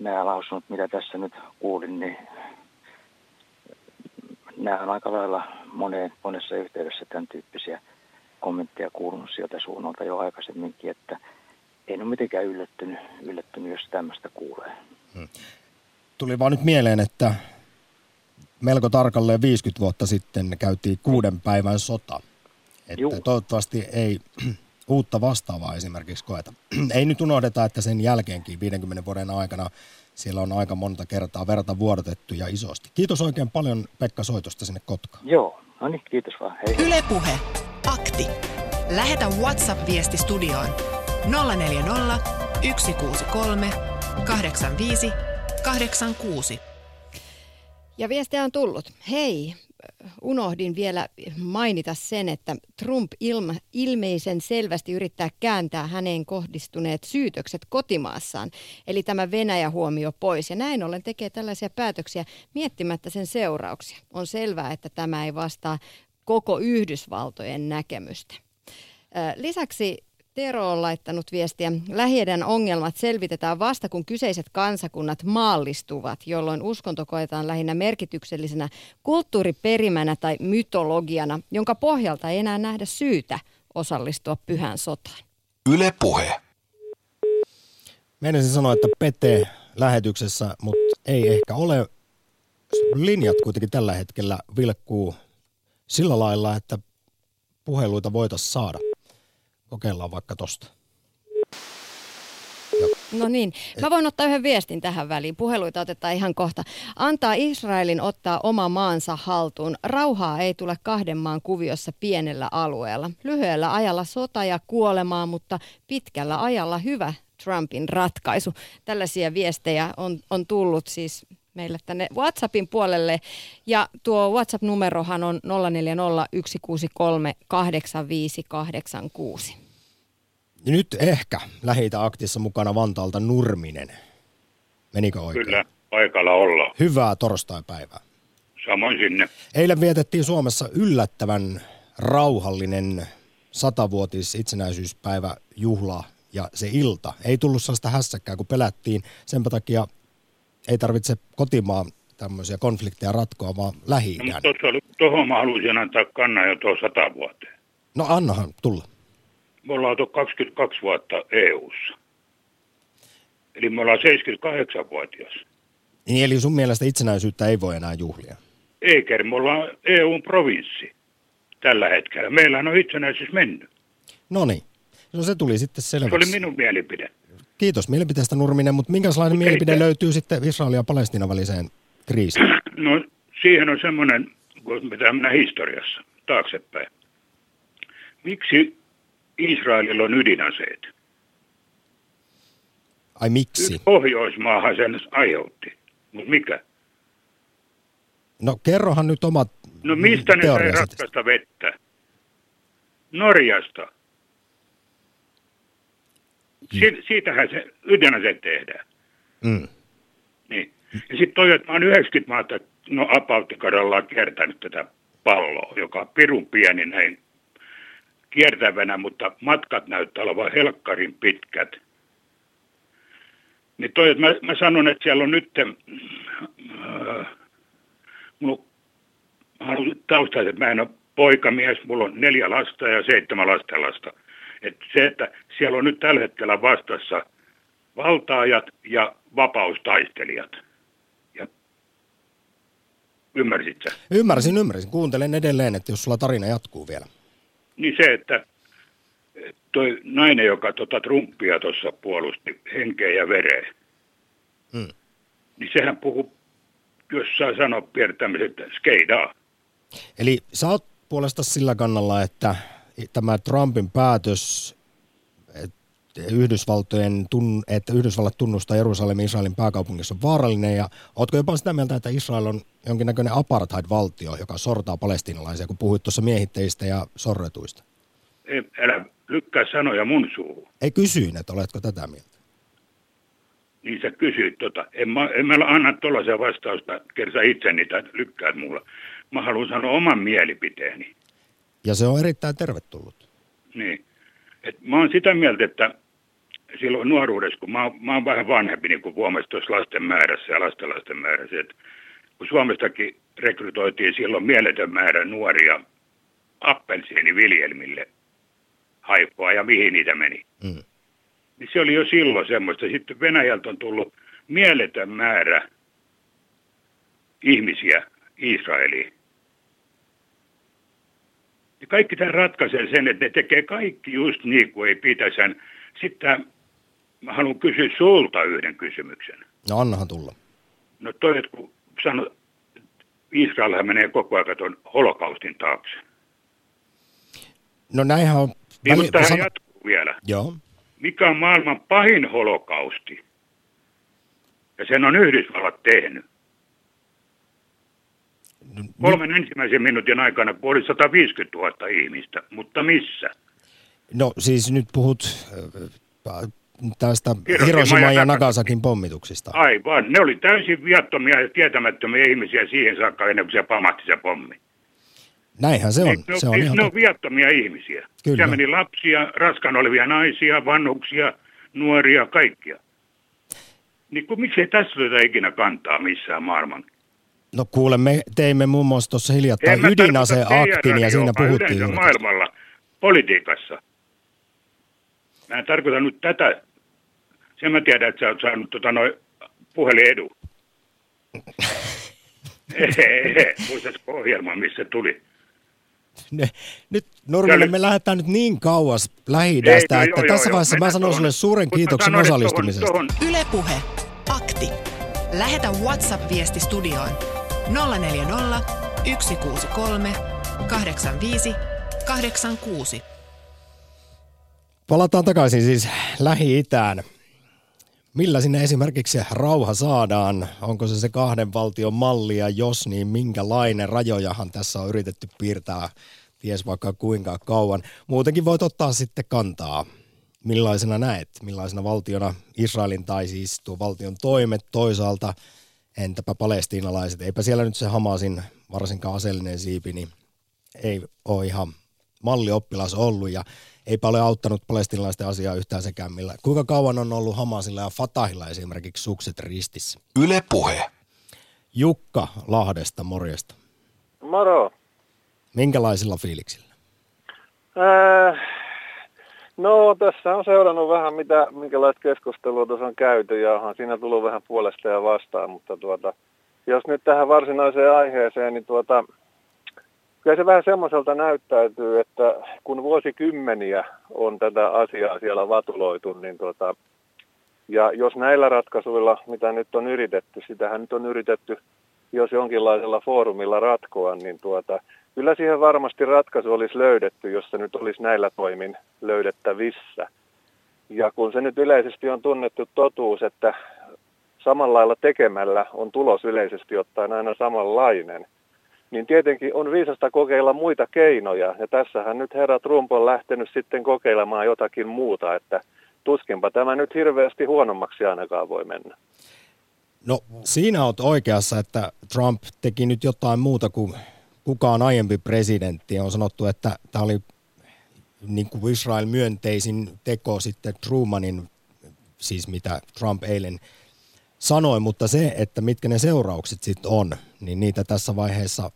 nämä lausunnot, mitä tässä nyt kuulin, niin nämä on aika lailla moneen, monessa yhteydessä tämän tyyppisiä kommentteja kuulunut sieltä suunnalta jo aikaisemminkin, että en ole mitenkään yllättynyt, yllättynyt jos tämmöistä kuulee. Hmm. Tuli vaan nyt mieleen, että melko tarkalleen 50 vuotta sitten käytiin kuuden päivän sota. Että toivottavasti ei uutta vastaavaa esimerkiksi koeta. ei nyt unohdeta, että sen jälkeenkin 50 vuoden aikana siellä on aika monta kertaa verta vuodatettu ja isosti. Kiitos oikein paljon Pekka soitosta sinne Kotkaan. Joo, no niin, kiitos vaan. Hei. Ylepuhe Akti. Lähetä WhatsApp-viesti studioon 040 163 85 86. Ja viestiä on tullut. Hei, unohdin vielä mainita sen, että Trump ilma, ilmeisen selvästi yrittää kääntää häneen kohdistuneet syytökset kotimaassaan, eli tämä Venäjä-huomio pois. Ja näin ollen tekee tällaisia päätöksiä miettimättä sen seurauksia. On selvää, että tämä ei vastaa koko Yhdysvaltojen näkemystä. Lisäksi Tero on laittanut viestiä. lähi ongelmat selvitetään vasta, kun kyseiset kansakunnat maallistuvat, jolloin uskonto koetaan lähinnä merkityksellisenä kulttuuriperimänä tai mytologiana, jonka pohjalta ei enää nähdä syytä osallistua pyhään sotaan. Yle puhe. Meidän sanoa, että Pete lähetyksessä, mutta ei ehkä ole. Linjat kuitenkin tällä hetkellä vilkkuu sillä lailla, että puheluita voitaisiin saada. Kokeillaan vaikka tosta. No niin, mä voin ottaa yhden viestin tähän väliin. Puheluita otetaan ihan kohta. Antaa Israelin ottaa oma maansa haltuun. Rauhaa ei tule kahden maan kuviossa pienellä alueella. Lyhyellä ajalla sota ja kuolemaa, mutta pitkällä ajalla hyvä Trumpin ratkaisu. Tällaisia viestejä on, on tullut siis meille tänne WhatsAppin puolelle. Ja tuo WhatsApp-numerohan on 0401638586. Nyt ehkä lähi aktissa mukana Vantaalta Nurminen. Menikö oikein? Kyllä, paikalla olla. Hyvää torstaipäivää. Samoin sinne. Eilen vietettiin Suomessa yllättävän rauhallinen satavuotis itsenäisyyspäivä juhla ja se ilta. Ei tullut sellaista hässäkkää, kun pelättiin. Sen takia ei tarvitse kotimaan tämmöisiä konflikteja ratkoa, vaan lähi no, Tuohon mä haluaisin antaa kannan jo tuo sata vuoteen. No annahan tulla. Me ollaan tuo 22 vuotta EU-ssa. Eli me ollaan 78-vuotias. Niin, eli sun mielestä itsenäisyyttä ei voi enää juhlia? Eikä, me ollaan EUn provinssi tällä hetkellä. Meillä on itsenäisyys mennyt. No niin. No se tuli sitten selväksi. Se oli minun mielipide. Kiitos mielipiteestä Nurminen, mutta minkälainen mutta mielipide löytyy sitten Israelin ja Palestiinan väliseen kriisiin? No siihen on semmoinen, kun pitää mennä historiassa taaksepäin. Miksi Israelilla on ydinaseet? Ai miksi? Pohjoismaahan sen aiheutti. Mutta mikä? No kerrohan nyt omat No mistä ne sai ratkaista vettä? Norjasta. Si- siitähän se ydinase tehdään. Mm. Niin. Ja sitten toi, että mä oon 90 maata, no apauttikaralla kiertänyt tätä palloa, joka on pirun pieni näin kiertävänä, mutta matkat näyttää olevan helkkarin pitkät. Niin toi, että mä, mä sanon, että siellä on nyt, äh, mulla on taustaiset, mä en ole poikamies, mulla on neljä lasta ja seitsemän lastenlasta. Että se, että siellä on nyt tällä hetkellä vastassa valtaajat ja vapaustaistelijat. Ja ymmärsit sä? Ymmärsin, ymmärsin. Kuuntelen edelleen, että jos sulla tarina jatkuu vielä. Niin se, että toi nainen, joka tota Trumpia tuossa puolusti henkeä ja vereä, hmm. niin sehän puhuu, jos saa sanoa piirtämiset, skeidaa. Eli sä oot puolesta sillä kannalla, että tämä Trumpin päätös, että Yhdysvaltojen, että Yhdysvallat tunnustaa Jerusalemin Israelin pääkaupungissa on vaarallinen ja ootko jopa sitä mieltä, että Israel on jonkinnäköinen apartheid-valtio, joka sortaa palestiinalaisia, kun puhuit tuossa miehittäjistä ja sorretuista? Ei, älä lykkää sanoja mun suuhun. Ei kysyin, että oletko tätä mieltä. Niin sä kysyit tota. En mä, en mä anna tuollaisia vastausta, kersa itse niitä lykkäät mulla. Mä haluan sanoa oman mielipiteeni. Ja se on erittäin tervetullut. Niin. Et mä oon sitä mieltä, että silloin nuoruudessa, kun mä, oon, mä oon vähän vanhempi, niin kuin huomasin tuossa lasten määrässä ja lastenlasten määrässä, että kun Suomestakin rekrytoitiin silloin mieletön määrä nuoria appelsiiniviljelmille haippua ja mihin niitä meni. Mm. Niin se oli jo silloin semmoista. Sitten Venäjältä on tullut mieletön määrä ihmisiä Israeliin. Ja kaikki tämä ratkaisee sen, että ne tekee kaikki just niin kuin ei pitäisi. Sitten mä haluan kysyä sulta yhden kysymyksen. No annahan tulla. No toi, että kun sano, Israelhän menee koko ajan tuon holokaustin taakse. No näinhän on... Niin, mutta san... jatkuu vielä. Joo. Mikä on maailman pahin holokausti? Ja sen on Yhdysvallat tehnyt. Kolmen ensimmäisen minuutin aikana kuoli 150 000 ihmistä, mutta missä? No siis nyt puhut äh, tästä Hiroshima ja Nagasakin pommituksista. Aivan, ne oli täysin viattomia ja tietämättömiä ihmisiä siihen saakka ennen kuin se pamahti se pommi. Näinhän se on. Ne, se on, ne, ihan ne on viattomia ihmisiä. Kyllä. Siellä meni lapsia, raskaan olevia naisia, vanhuksia, nuoria, kaikkia. Niin kun, miksei tässä ole ikinä kantaa missään maailman No kuule, me teimme muun muassa tuossa hiljattain ydinaseaktin ja siinä puhuttiin maailmalla politiikassa. Mä en tarkoita nyt tätä. Sen mä tiedän, että sä oot saanut tota noin edu. Muistatko ohjelma, missä tuli? Ne, nyt Nurminen, me lähdetään nyt niin kauas lähi että joo, joo, tässä joo, vaiheessa mä sanon sulle suuren kiitoksen osallistumisesta. Tohon, tohon. Yle Puhe. Akti. Lähetä WhatsApp-viesti studioon 040 163 85 86. Palataan takaisin siis Lähi-Itään. Millä sinne esimerkiksi rauha saadaan? Onko se se kahden valtion malli ja jos niin minkälainen? Rajojahan tässä on yritetty piirtää ties vaikka kuinka kauan. Muutenkin voit ottaa sitten kantaa. Millaisena näet? Millaisena valtiona Israelin tai siis tuo valtion toimet toisaalta? Entäpä palestiinalaiset? Eipä siellä nyt se Hamasin varsinkaan aseellinen siipi, niin ei ole ihan mallioppilas ollut ja eipä ole auttanut palestinalaisten asiaa yhtään sekään millä. Kuinka kauan on ollut Hamasilla ja Fatahilla esimerkiksi sukset ristissä? Yle Puhe. Jukka Lahdesta, morjesta. Moro. Minkälaisilla fiiliksillä? Äh, no tässä on seurannut vähän, mitä, minkälaista keskustelua tuossa on käyty ja onhan siinä tullut vähän puolesta ja vastaan, mutta tuota, jos nyt tähän varsinaiseen aiheeseen, niin tuota, kyllä se vähän semmoiselta näyttäytyy, että kun vuosikymmeniä on tätä asiaa siellä vatuloitu, niin tuota, ja jos näillä ratkaisuilla, mitä nyt on yritetty, sitähän nyt on yritetty jos jonkinlaisella foorumilla ratkoa, niin tuota, kyllä siihen varmasti ratkaisu olisi löydetty, jos se nyt olisi näillä toimin löydettävissä. Ja kun se nyt yleisesti on tunnettu totuus, että samalla lailla tekemällä on tulos yleisesti ottaen aina samanlainen, niin tietenkin on viisasta kokeilla muita keinoja. Ja tässähän nyt herra Trump on lähtenyt sitten kokeilemaan jotakin muuta, että tuskinpa tämä nyt hirveästi huonommaksi ainakaan voi mennä. No siinä olet oikeassa, että Trump teki nyt jotain muuta kuin kukaan aiempi presidentti. On sanottu, että tämä oli niin kuin Israel myönteisin teko sitten Trumanin, siis mitä Trump eilen sanoi, mutta se, että mitkä ne seuraukset sitten on, niin niitä tässä vaiheessa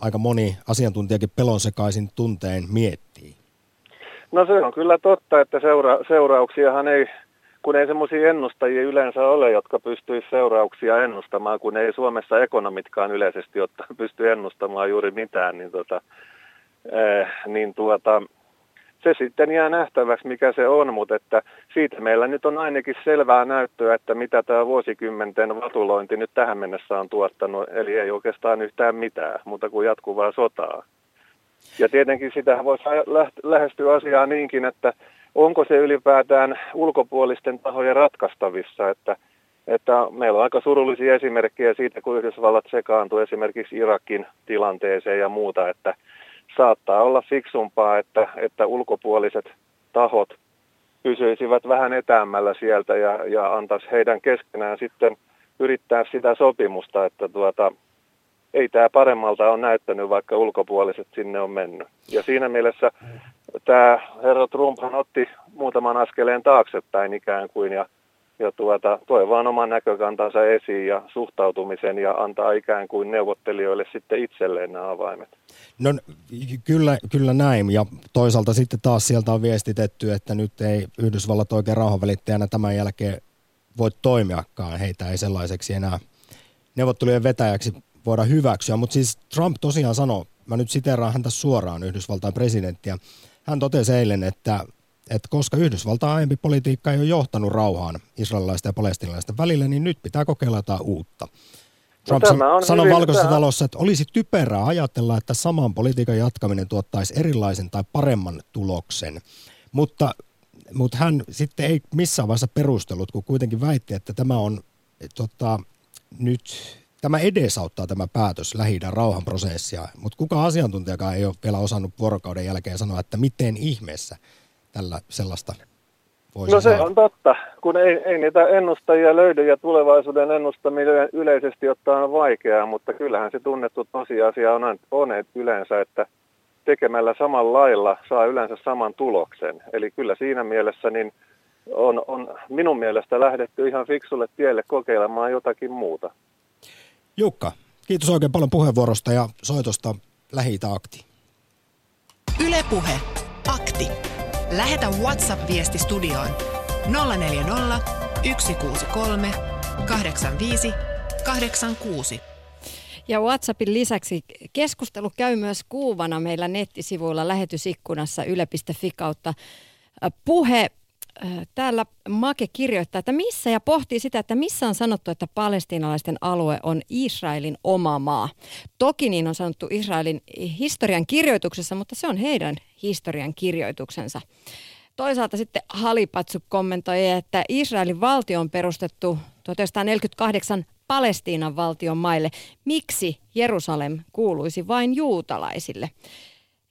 aika moni asiantuntijakin pelonsekaisin tunteen miettii. No se on kyllä totta, että seura- seurauksiahan ei kun ei semmoisia ennustajia yleensä ole, jotka pystyisivät seurauksia ennustamaan, kun ei Suomessa ekonomitkaan yleisesti otta, pysty ennustamaan juuri mitään, niin, tota, äh, niin tuota, se sitten jää nähtäväksi, mikä se on, mutta että siitä meillä nyt on ainakin selvää näyttöä, että mitä tämä vuosikymmenten vatulointi nyt tähän mennessä on tuottanut, eli ei oikeastaan yhtään mitään, mutta kuin jatkuvaa sotaa. Ja tietenkin sitä voisi lähestyä asiaa niinkin, että onko se ylipäätään ulkopuolisten tahojen ratkaistavissa, että, että meillä on aika surullisia esimerkkejä siitä, kun Yhdysvallat sekaantui esimerkiksi Irakin tilanteeseen ja muuta, että saattaa olla fiksumpaa, että, että ulkopuoliset tahot pysyisivät vähän etäämmällä sieltä ja, ja antaisi heidän keskenään sitten yrittää sitä sopimusta, että tuota, ei tämä paremmalta on näyttänyt, vaikka ulkopuoliset sinne on mennyt. Ja siinä mielessä tämä herra Trump otti muutaman askeleen taaksepäin ikään kuin ja, ja tuota, toi vaan oman näkökantansa esiin ja suhtautumisen ja antaa ikään kuin neuvottelijoille sitten itselleen nämä avaimet. No kyllä, kyllä näin ja toisaalta sitten taas sieltä on viestitetty, että nyt ei Yhdysvallat oikein rauhanvälittäjänä tämän jälkeen voi toimiakaan. Heitä ei sellaiseksi enää neuvottelujen vetäjäksi voida hyväksyä, mutta siis Trump tosiaan sanoi, mä nyt siteeraan häntä suoraan Yhdysvaltain presidenttiä, hän totesi eilen, että, että koska Yhdysvaltain aiempi politiikka ei ole johtanut rauhaan israelilaisten ja palestinalaisten välillä, niin nyt pitää kokeilla jotain uutta. Trump no, sanoi valkoisessa tämä... talossa, että olisi typerää ajatella, että saman politiikan jatkaminen tuottaisi erilaisen tai paremman tuloksen. Mutta, mutta hän sitten ei missään vaiheessa perustellut, kun kuitenkin väitti, että tämä on tota, nyt tämä edesauttaa tämä päätös lähi rauhanprosessia, mutta kuka asiantuntijakaan ei ole vielä osannut vuorokauden jälkeen sanoa, että miten ihmeessä tällä sellaista voisi No se saada. on totta, kun ei, ei niitä ennustajia löydy ja tulevaisuuden ennustaminen yleisesti ottaen on vaikeaa, mutta kyllähän se tunnettu tosiasia on, on että yleensä, että tekemällä samalla lailla saa yleensä saman tuloksen. Eli kyllä siinä mielessä niin on, on minun mielestä lähdetty ihan fiksulle tielle kokeilemaan jotakin muuta. Jukka, kiitos oikein paljon puheenvuorosta ja soitosta lähi akti. Ylepuhe akti. Lähetä WhatsApp-viesti studioon 040 163 85 86. Ja WhatsAppin lisäksi keskustelu käy myös kuuvana meillä nettisivuilla lähetysikkunassa yle.fi kautta puhe. Täällä Make kirjoittaa, että missä ja pohtii sitä, että missä on sanottu, että palestiinalaisten alue on Israelin oma maa. Toki niin on sanottu Israelin historian kirjoituksessa, mutta se on heidän historian kirjoituksensa. Toisaalta sitten Halipatsu kommentoi, että Israelin valtio on perustettu 1948 Palestiinan valtion maille. Miksi Jerusalem kuuluisi vain juutalaisille?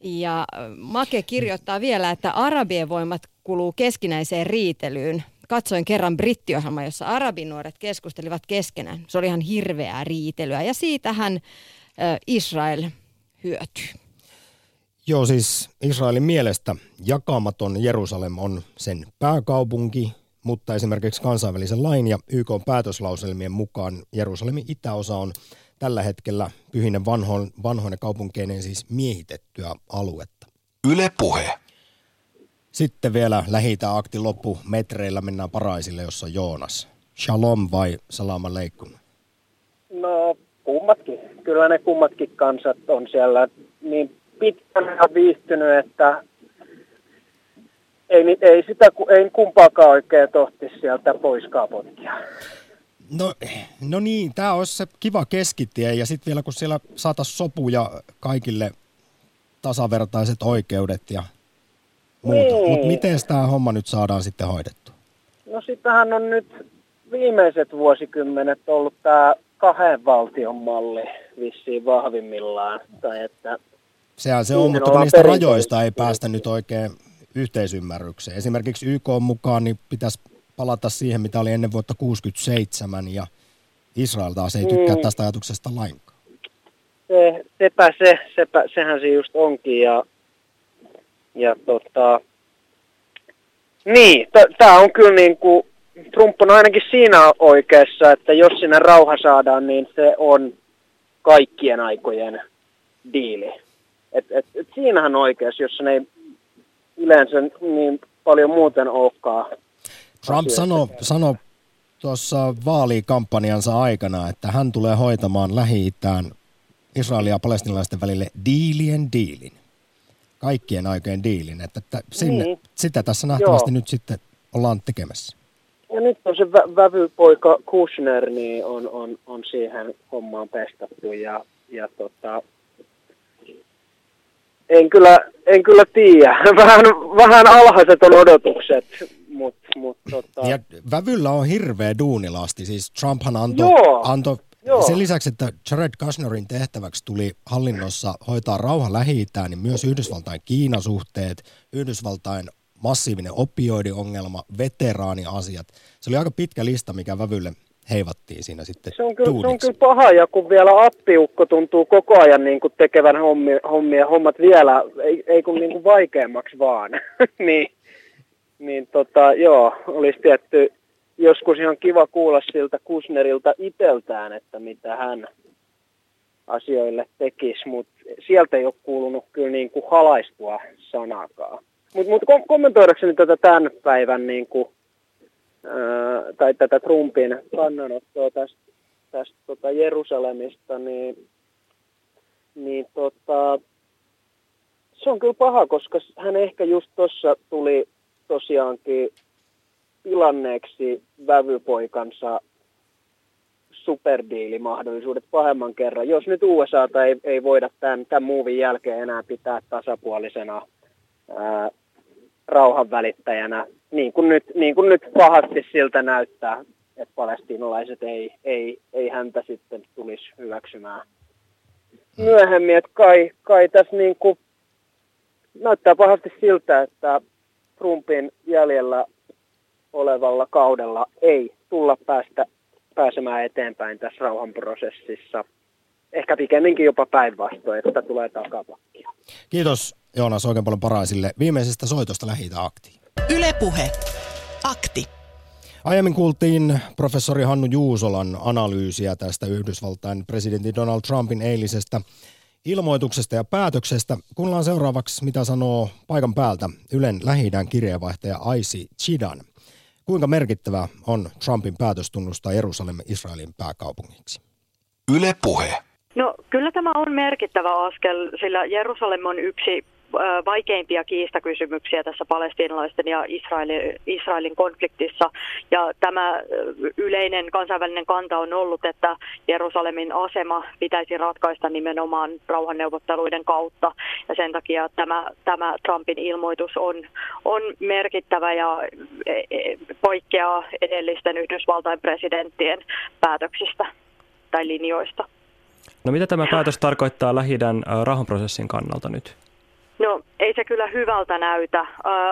Ja Make kirjoittaa vielä, että arabien voimat kuluu keskinäiseen riitelyyn. Katsoin kerran brittiohjelma, jossa arabinuoret keskustelivat keskenään. Se oli ihan hirveää riitelyä ja siitähän Israel hyötyy. Joo, siis Israelin mielestä jakamaton Jerusalem on sen pääkaupunki, mutta esimerkiksi kansainvälisen lain ja YK päätöslauselmien mukaan Jerusalemin itäosa on tällä hetkellä pyhinen vanhoin, vanhoinen kaupunkeinen siis miehitettyä aluetta. Yle puhe. Sitten vielä lähitä akti loppu metreillä mennään Paraisille, jossa on Joonas. Shalom vai salam aleikum? No kummatkin. Kyllä ne kummatkin kansat on siellä niin pitkään viihtynyt, että ei, ei sitä ei kumpaakaan oikein tohti sieltä poiskaan potkia. No, no niin, tämä olisi se kiva keskitie ja sitten vielä kun siellä saataisiin sopuja kaikille tasavertaiset oikeudet ja muuta. Niin. Mutta miten tämä homma nyt saadaan sitten hoidettu? No sitähän on nyt viimeiset vuosikymmenet ollut tämä kahden valtion malli vissiin vahvimmillaan. Tai että Sehän se on, mutta niistä rajoista ei päästä nyt oikein yhteisymmärrykseen. Esimerkiksi YK mukaan niin pitäisi palata siihen, mitä oli ennen vuotta 67 ja Israel taas ei tykkää mm. tästä ajatuksesta lainkaan. Se, sepä se, sepä, sehän se just onkin ja, ja tota, niin, tämä on kyllä niin kuin, Trump on ainakin siinä oikeassa, että jos sinne rauha saadaan, niin se on kaikkien aikojen diili. Et, et, et siinähän oikeassa, jos ne ei yleensä niin paljon muuten olekaan. Trump sanoi sano tuossa vaalikampanjansa aikana, että hän tulee hoitamaan Lähi-Itään Israelin ja palestinalaisten välille diilien diilin. Kaikkien aikojen diilin. Että, että sinne, niin. Sitä tässä nähtävästi Joo. nyt sitten ollaan tekemässä. Ja nyt on se vä- vävypoika Kushner, niin on, on, on siihen hommaan pestattu ja, ja tota, en kyllä, en kyllä tiedä. Vähän, vähän alhaiset on odotukset. Mut, mut, tota... Ja Vävyllä on hirveä duunilasti. Siis Trumphan antoi anto, sen lisäksi, että Jared Kushnerin tehtäväksi tuli hallinnossa hoitaa rauha lähi niin myös Yhdysvaltain Kiinasuhteet, Yhdysvaltain massiivinen opioidiongelma, veteraaniasiat. Se oli aika pitkä lista, mikä Vävylle heivattiin siinä sitten se on, kyllä, se on kyllä paha, ja kun vielä appiukko tuntuu koko ajan niin kuin tekevän hommia, hommia, hommat vielä, ei, ei kun niin kuin vaikeammaksi vaan, niin, niin tota, joo, olisi tietty joskus ihan kiva kuulla siltä Kusnerilta iteltään, että mitä hän asioille tekisi, mutta sieltä ei ole kuulunut kyllä niin kuin halaistua sanakaan. Mutta mut kommentoidakseni tätä tämän päivän niin kuin tai tätä Trumpin kannanottoa tästä, tästä tota Jerusalemista, niin, niin tota, se on kyllä paha, koska hän ehkä just tuossa tuli tosiaankin tilanneeksi vävypoikansa superdiilimahdollisuudet pahemman kerran. Jos nyt USA ei, ei voida tämän, tämän muuvin jälkeen enää pitää tasapuolisena ää, rauhanvälittäjänä, niin kuin nyt, niin kuin nyt pahasti siltä näyttää, että palestiinalaiset ei, ei, ei häntä sitten tulisi hyväksymään myöhemmin. Että kai, kai tässä niin kuin näyttää pahasti siltä, että Trumpin jäljellä olevalla kaudella ei tulla päästä pääsemään eteenpäin tässä rauhanprosessissa. Ehkä pikemminkin jopa päinvastoin, että tulee takapakkia. Kiitos Joonas oikein paljon paraisille viimeisestä soitosta lähi aktiin. Ylepuhe. Akti. Aiemmin kuultiin professori Hannu Juusolan analyysiä tästä Yhdysvaltain presidentti Donald Trumpin eilisestä ilmoituksesta ja päätöksestä. Kuunnellaan seuraavaksi, mitä sanoo paikan päältä Ylen lähi kirjeenvaihtaja Aisi Chidan. Kuinka merkittävä on Trumpin päätös tunnustaa Jerusalem Israelin pääkaupungiksi? Yle Puhe. No kyllä tämä on merkittävä askel, sillä Jerusalem on yksi vaikeimpia kiistakysymyksiä tässä palestiinalaisten ja Israelin, Israelin konfliktissa. Ja tämä yleinen kansainvälinen kanta on ollut, että Jerusalemin asema pitäisi ratkaista nimenomaan rauhanneuvotteluiden kautta. Ja sen takia tämä, tämä Trumpin ilmoitus on, on merkittävä ja e, e, poikkeaa edellisten Yhdysvaltain presidenttien päätöksistä tai linjoista. No mitä tämä päätös tarkoittaa lähi rauhanprosessin kannalta nyt? No ei se kyllä hyvältä näytä.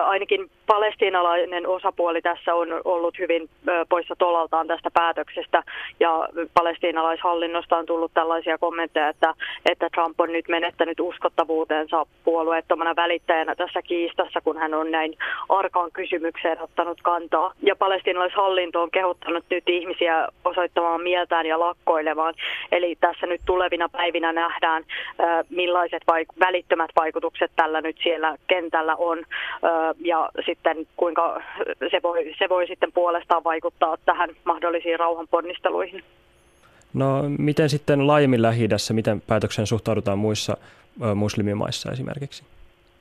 Ainakin palestiinalainen osapuoli tässä on ollut hyvin poissa tolaltaan tästä päätöksestä ja palestiinalaishallinnosta on tullut tällaisia kommentteja, että, että Trump on nyt menettänyt uskottavuutensa puolueettomana välittäjänä tässä kiistassa, kun hän on näin arkaan kysymykseen ottanut kantaa. Ja palestiinalaishallinto on kehottanut nyt ihmisiä osoittamaan mieltään ja lakkoilemaan. Eli tässä nyt tulevina päivinä nähdään, millaiset vaik- välittömät vaikutukset tällä nyt siellä kentällä on ja sit sitten kuinka se voi, se voi sitten puolestaan vaikuttaa tähän mahdollisiin rauhanponnisteluihin. No miten sitten laajemmin lähi miten päätökseen suhtaudutaan muissa muslimimaissa esimerkiksi?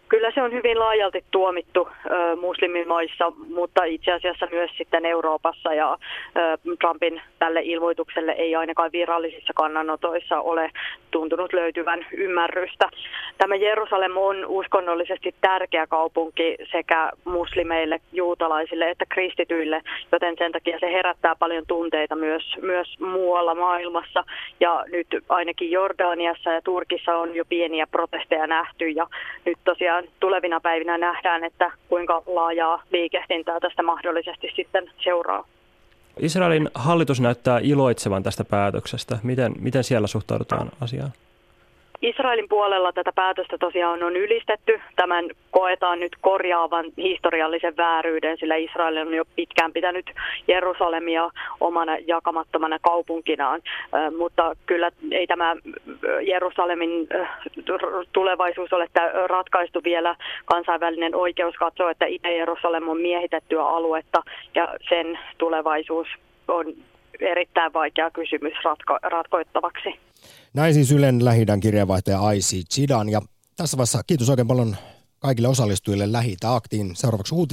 Kyllä se on hyvin laajalti tuomittu ö, muslimimaissa, mutta itse asiassa myös sitten Euroopassa ja ö, Trumpin tälle ilmoitukselle ei ainakaan virallisissa kannanotoissa ole tuntunut löytyvän ymmärrystä. Tämä Jerusalem on uskonnollisesti tärkeä kaupunki sekä muslimeille, juutalaisille että kristityille, joten sen takia se herättää paljon tunteita myös, myös muualla maailmassa. Ja nyt ainakin Jordaniassa ja Turkissa on jo pieniä protesteja nähty ja nyt tosiaan tulevina päivinä nähdään, että kuinka laajaa liikehdintää tästä mahdollisesti sitten seuraa. Israelin hallitus näyttää iloitsevan tästä päätöksestä. Miten, miten siellä suhtaudutaan asiaan? Israelin puolella tätä päätöstä tosiaan on ylistetty. Tämän koetaan nyt korjaavan historiallisen vääryyden, sillä Israel on jo pitkään pitänyt Jerusalemia omana jakamattomana kaupunkinaan. Mutta kyllä ei tämä Jerusalemin tulevaisuus ole ratkaistu vielä. Kansainvälinen oikeus katsoo, että Itä-Jerusalem on miehitettyä aluetta ja sen tulevaisuus on erittäin vaikea kysymys ratko- ratkoittavaksi. Näin siis Ylen lähidän kirjeenvaihtaja Aisi Chidan. Ja tässä vaiheessa kiitos oikein paljon kaikille osallistujille lähi Aktiin. Seuraavaksi